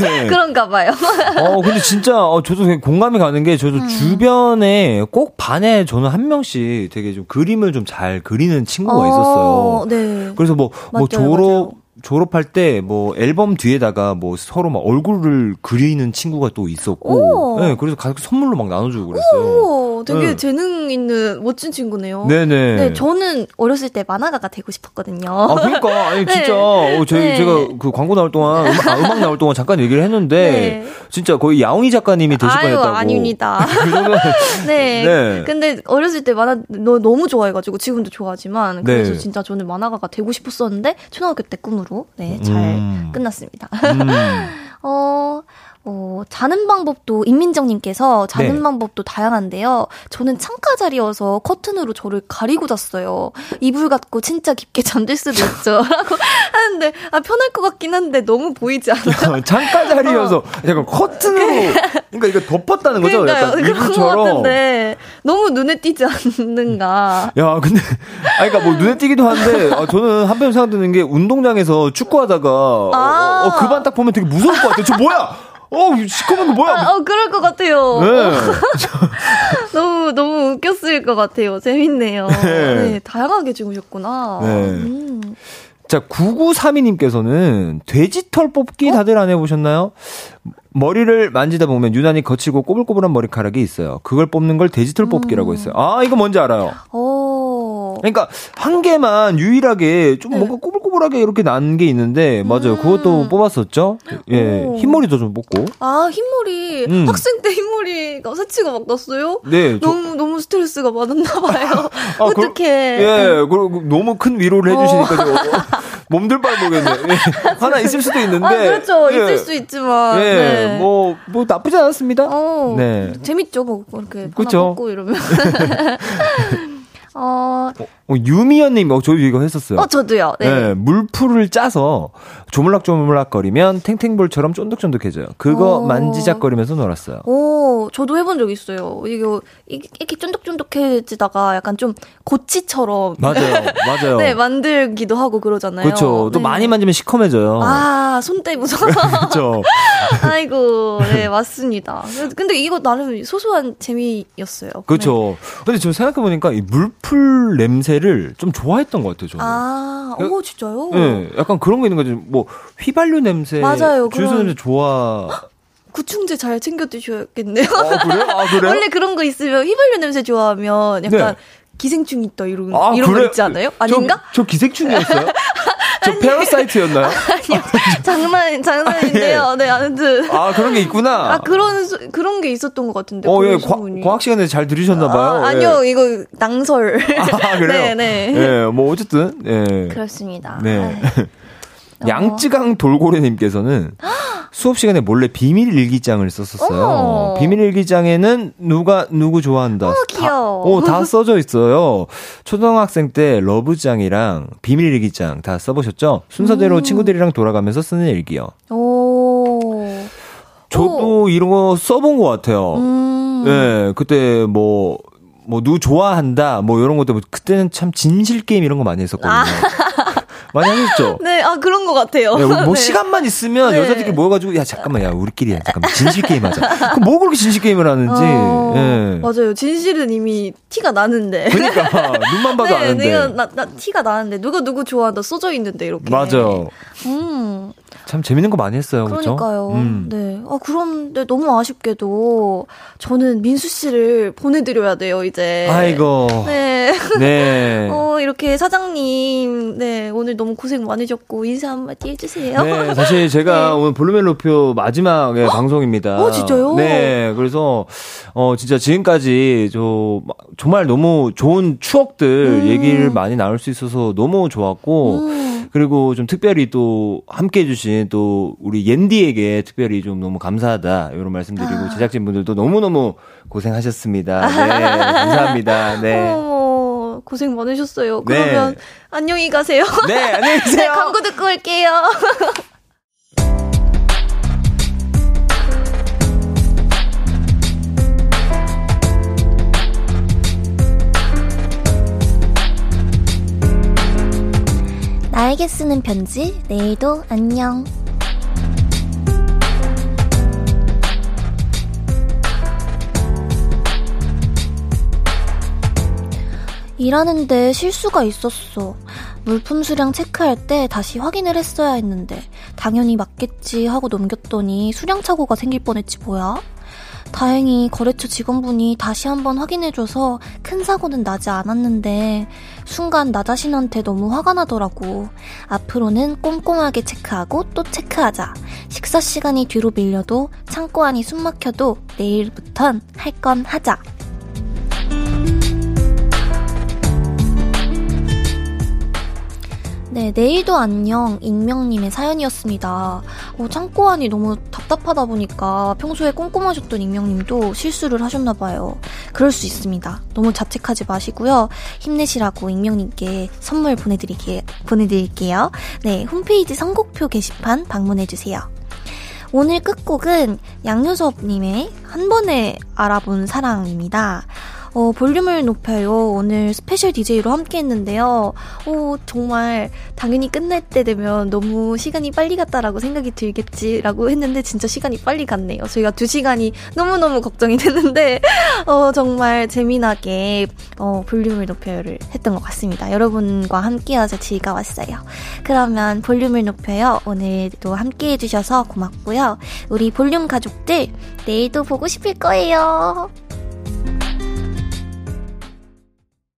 네. 그런가 봐요. 어, 근데 진짜, 어, 저도 공감이 가는 게, 저도 주변에 꼭 반에 저는 한 명씩 되게 좀 그림을 좀 잘 그리는 친구가 있었어요. 네. 그래서 뭐, 뭐 맞아요, 졸업, 맞아요. 졸업할 때 뭐 앨범 뒤에다가 뭐 서로 막 얼굴을 그리는 친구가 또 있었고, 오. 네, 그래서 가족 선물로 막 나눠주고 그랬어요. 오, 되게 네. 재능 있는 멋진 친구네요. 네네. 네, 저는 어렸을 때 만화가가 되고 싶었거든요. 아, 그러니까, 아니, 네. 진짜, 어, 저희, 네. 제가 그 광고 나올 동안, 음악, 아, 음악 나올 동안 잠깐 얘기를 했는데, 네. 진짜 거의 야옹이 작가님이 되실 아유, 뻔했다고. 아닙니다. 그 네. 네. 근데 어렸을 때 만화 너, 너무 좋아해가지고 지금도 좋아하지만 그래서 네. 진짜 저는 만화가가 되고 싶었었는데 초등학교 때 꿈으로 네, 잘 음. 끝났습니다. 음. 어, 어, 자는 방법도 임민정님께서 자는 네. 방법도 다양한데요. 저는 창가 자리여서 커튼으로 저를 가리고 잤어요. 이불 갖고 진짜 깊게 잠들 수도 있죠.라고 하는데 아 편할 것 같긴 한데 너무 보이지 않아요? 창가 자리여서 약간 커튼으로 그러니까 이거 덮었다는 거죠? 그러니까요. 약간 이불처럼. 같은데 너무 눈에 띄지 않는가? 야, 근데 아 그러니까 뭐 눈에 띄기도 한데 아, 저는 한편 생각 드는 게 운동장에서 축구하다가 아. 어, 그반 딱 보면 되게 무서울 것 같아요. 저 뭐야? 어, 시커먼 거 뭐야? 아, 어, 그럴 것 같아요. 네. 너무, 너무 웃겼을 것 같아요. 재밌네요. 네. 네, 다양하게 찍으셨구나. 네. 음. 자, 9932님께서는 돼지털 뽑기 어? 다들 안 해보셨나요? 머리를 만지다 보면 유난히 거칠고 꼬불꼬불한 머리카락이 있어요. 그걸 뽑는 걸 돼지털 뽑기라고 했어요. 아, 이거 뭔지 알아요. 오. 그러니까 한 개만 유일하게 좀 네. 뭔가 꼬불꼬불하게 이렇게 난 게 있는데 맞아요. 음. 그것도 뽑았었죠. 예, 오. 흰머리도 좀 뽑고. 아, 흰머리. 음. 학생 때 흰머리가 새치가 막 났어요? 네, 저- 너무, 너무 스트레스가 많았나 봐요. 아, 그- 어떡해. 예, 그리고 너무 큰 위로를 해주시니까 좀 몸둘 바를 모르겠네. 예, 하나 있을 수도 있는데. 아, 그렇죠. 예, 있을 수 있지만. 예, 네. 뭐, 뭐 나쁘지 않았습니다. 어, 네. 재밌죠. 뭐, 이렇게. 하나 그쵸. 뽑고 이러면. 어, 어, 유미연님, 어, 저도 이거 했었어요. 어, 저도요. 네. 네, 물풀을 짜서 조물락조물락거리면 탱탱볼처럼 쫀득쫀득해져요. 그거 오. 만지작거리면서 놀았어요. 오, 저도 해본 적 있어요. 이거, 이- 이렇게 쫀득쫀득해지다가 약간 좀 고치처럼. 맞아요, 맞아요. 네, 만들기도 하고 그러잖아요. 그렇죠. 또 네. 많이 만지면 시커매져요. 아, 손때 무서워. 그렇죠. 아이고, 네, 맞습니다. 근데 이거 나름 소소한 재미였어요. 그렇죠. 근데 지금 생각해 보니까 이 물풀 냄새 를 좀 좋아했던 것 같아요. 저는. 아, 그- 오, 진짜요? 네, 약간 그런 거 있는 거죠. 뭐 휘발유 냄새, 맞아요, 주유소 그런- 냄새 좋아. 구충제 잘 챙겨 드셔야겠네요. 어, 그래요? 아, 그래요? 원래 그런 거 있으면 휘발유 냄새 좋아하면 약간 네. 기생충 있다 이런 아, 이런 그래요? 거 있지 않아요? 아닌가? 저, 저 기생충이었어요? 저 페러사이트였나요? 아니요. 장난 장난인데요. 네, 아무튼 아 그런 게 있구나. 아 그런 소- 그런 게 있었던 것 같은데. 어, 예, 과. 과학 시간에 잘 들으셨나 봐요. 아, 예. 아니요, 이거 낭설. 아, 그래요? 네, 네. 예, 뭐 어쨌든 예. 그렇습니다. 네. 아이, 양쯔강 돌고래님께서는 수업 시간에 몰래 비밀 일기장을 썼었어요. 비밀 일기장에는 누가 누구 좋아한다. 어, 귀여워. 다, 어, 다 써져 있어요. 초등학생 때 러브장이랑 비밀 일기장 다 써보셨죠? 순서대로 음. 친구들이랑 돌아가면서 쓰는 일기요. 오. 저도 이런 거 써본 것 같아요. 음. 예, 그때 뭐, 뭐, 누구 좋아한다, 뭐, 이런 것도, 뭐 그때는 참 진실 게임 이런 거 많이 했었거든요. 많이 하셨죠? 네, 아, 그런 것 같아요. 네, 뭐 네. 시간만 있으면 네. 여자들끼리 모여가지고 야 잠깐만 야 우리끼리 잠깐만 진실 게임 하자. 그럼 뭐 그렇게 진실 게임을 하는지. 어, 예. 맞아요. 진실은 이미 티가 나는데. 그러니까 눈만 봐도 네, 아는데. 내가 나, 나 티가 나는데 누가 누구 좋아한다 써져 있는데 이렇게. 맞아요. 음, 참 재밌는 거 많이 했어요. 그러니까요. 음. 네. 아 그런데 너무 아쉽게도 저는 민수 씨를 보내드려야 돼요 이제. 아이고. 네. 네. 어 이렇게 사장님, 네 오늘 너무 고생 많으셨고 인사 한마디 해주세요. 네, 사실 제가 네. 오늘 볼륨의 높여 마지막 의 방송입니다. 어, 진짜요? 네, 그래서 어 진짜 지금까지 저 마- 정말 너무 좋은 추억들 음. 얘기를 많이 나눌 수 있어서 너무 좋았고 음. 그리고 좀 특별히 또 함께 해주신 또 우리 옌디에게 특별히 좀 너무 감사하다 이런 말씀드리고 아. 제작진분들도 너무 너무 고생하셨습니다. 네, 감사합니다. 네. 어, 고생 많으셨어요. 네. 그러면 안녕히 가세요. 네, 안녕히 네, 계세요. 광고 듣고 올게요. 나에게 쓰는 편지, 내일도 안녕. 일하는데 실수가 있었어. 물품 수량 체크할 때 다시 확인을 했어야 했는데 당연히 맞겠지 하고 넘겼더니 수량 착오가 생길 뻔했지 뭐야. 다행히 거래처 직원분이 다시 한번 확인해줘서 큰 사고는 나지 않았는데 순간 나 자신한테 너무 화가 나더라고. 앞으로는 꼼꼼하게 체크하고 또 체크하자. 식사 시간이 뒤로 밀려도 창고 안이 숨 막혀도 내일부턴 할 건 하자. 네, 내일도 안녕 익명님의 사연이었습니다. 어, 창고 안이 너무 답답하다 보니까 평소에 꼼꼼하셨던 익명님도 실수를 하셨나 봐요. 그럴 수 있습니다. 너무 자책하지 마시고요. 힘내시라고 익명님께 선물 보내드릴게, 보내드릴게요. 네, 홈페이지 선곡표 게시판 방문해주세요. 오늘 끝곡은 양요섭님의 한 번에 알아본 사랑입니다. 어, 볼륨을 높여요. 오늘 스페셜 DJ로 함께 했는데요. 어, 정말 당연히 끝날 때 되면 너무 시간이 빨리 갔다라고 생각이 들겠지라고 했는데 진짜 시간이 빨리 갔네요. 저희가 두 시간이 너무너무 걱정이 됐는데, 어, 정말 재미나게, 어, 볼륨을 높여요를 했던 것 같습니다. 여러분과 함께여서 즐거웠어요. 그러면 볼륨을 높여요. 오늘도 함께 해주셔서 고맙고요. 우리 볼륨 가족들, 내일도 보고 싶을 거예요.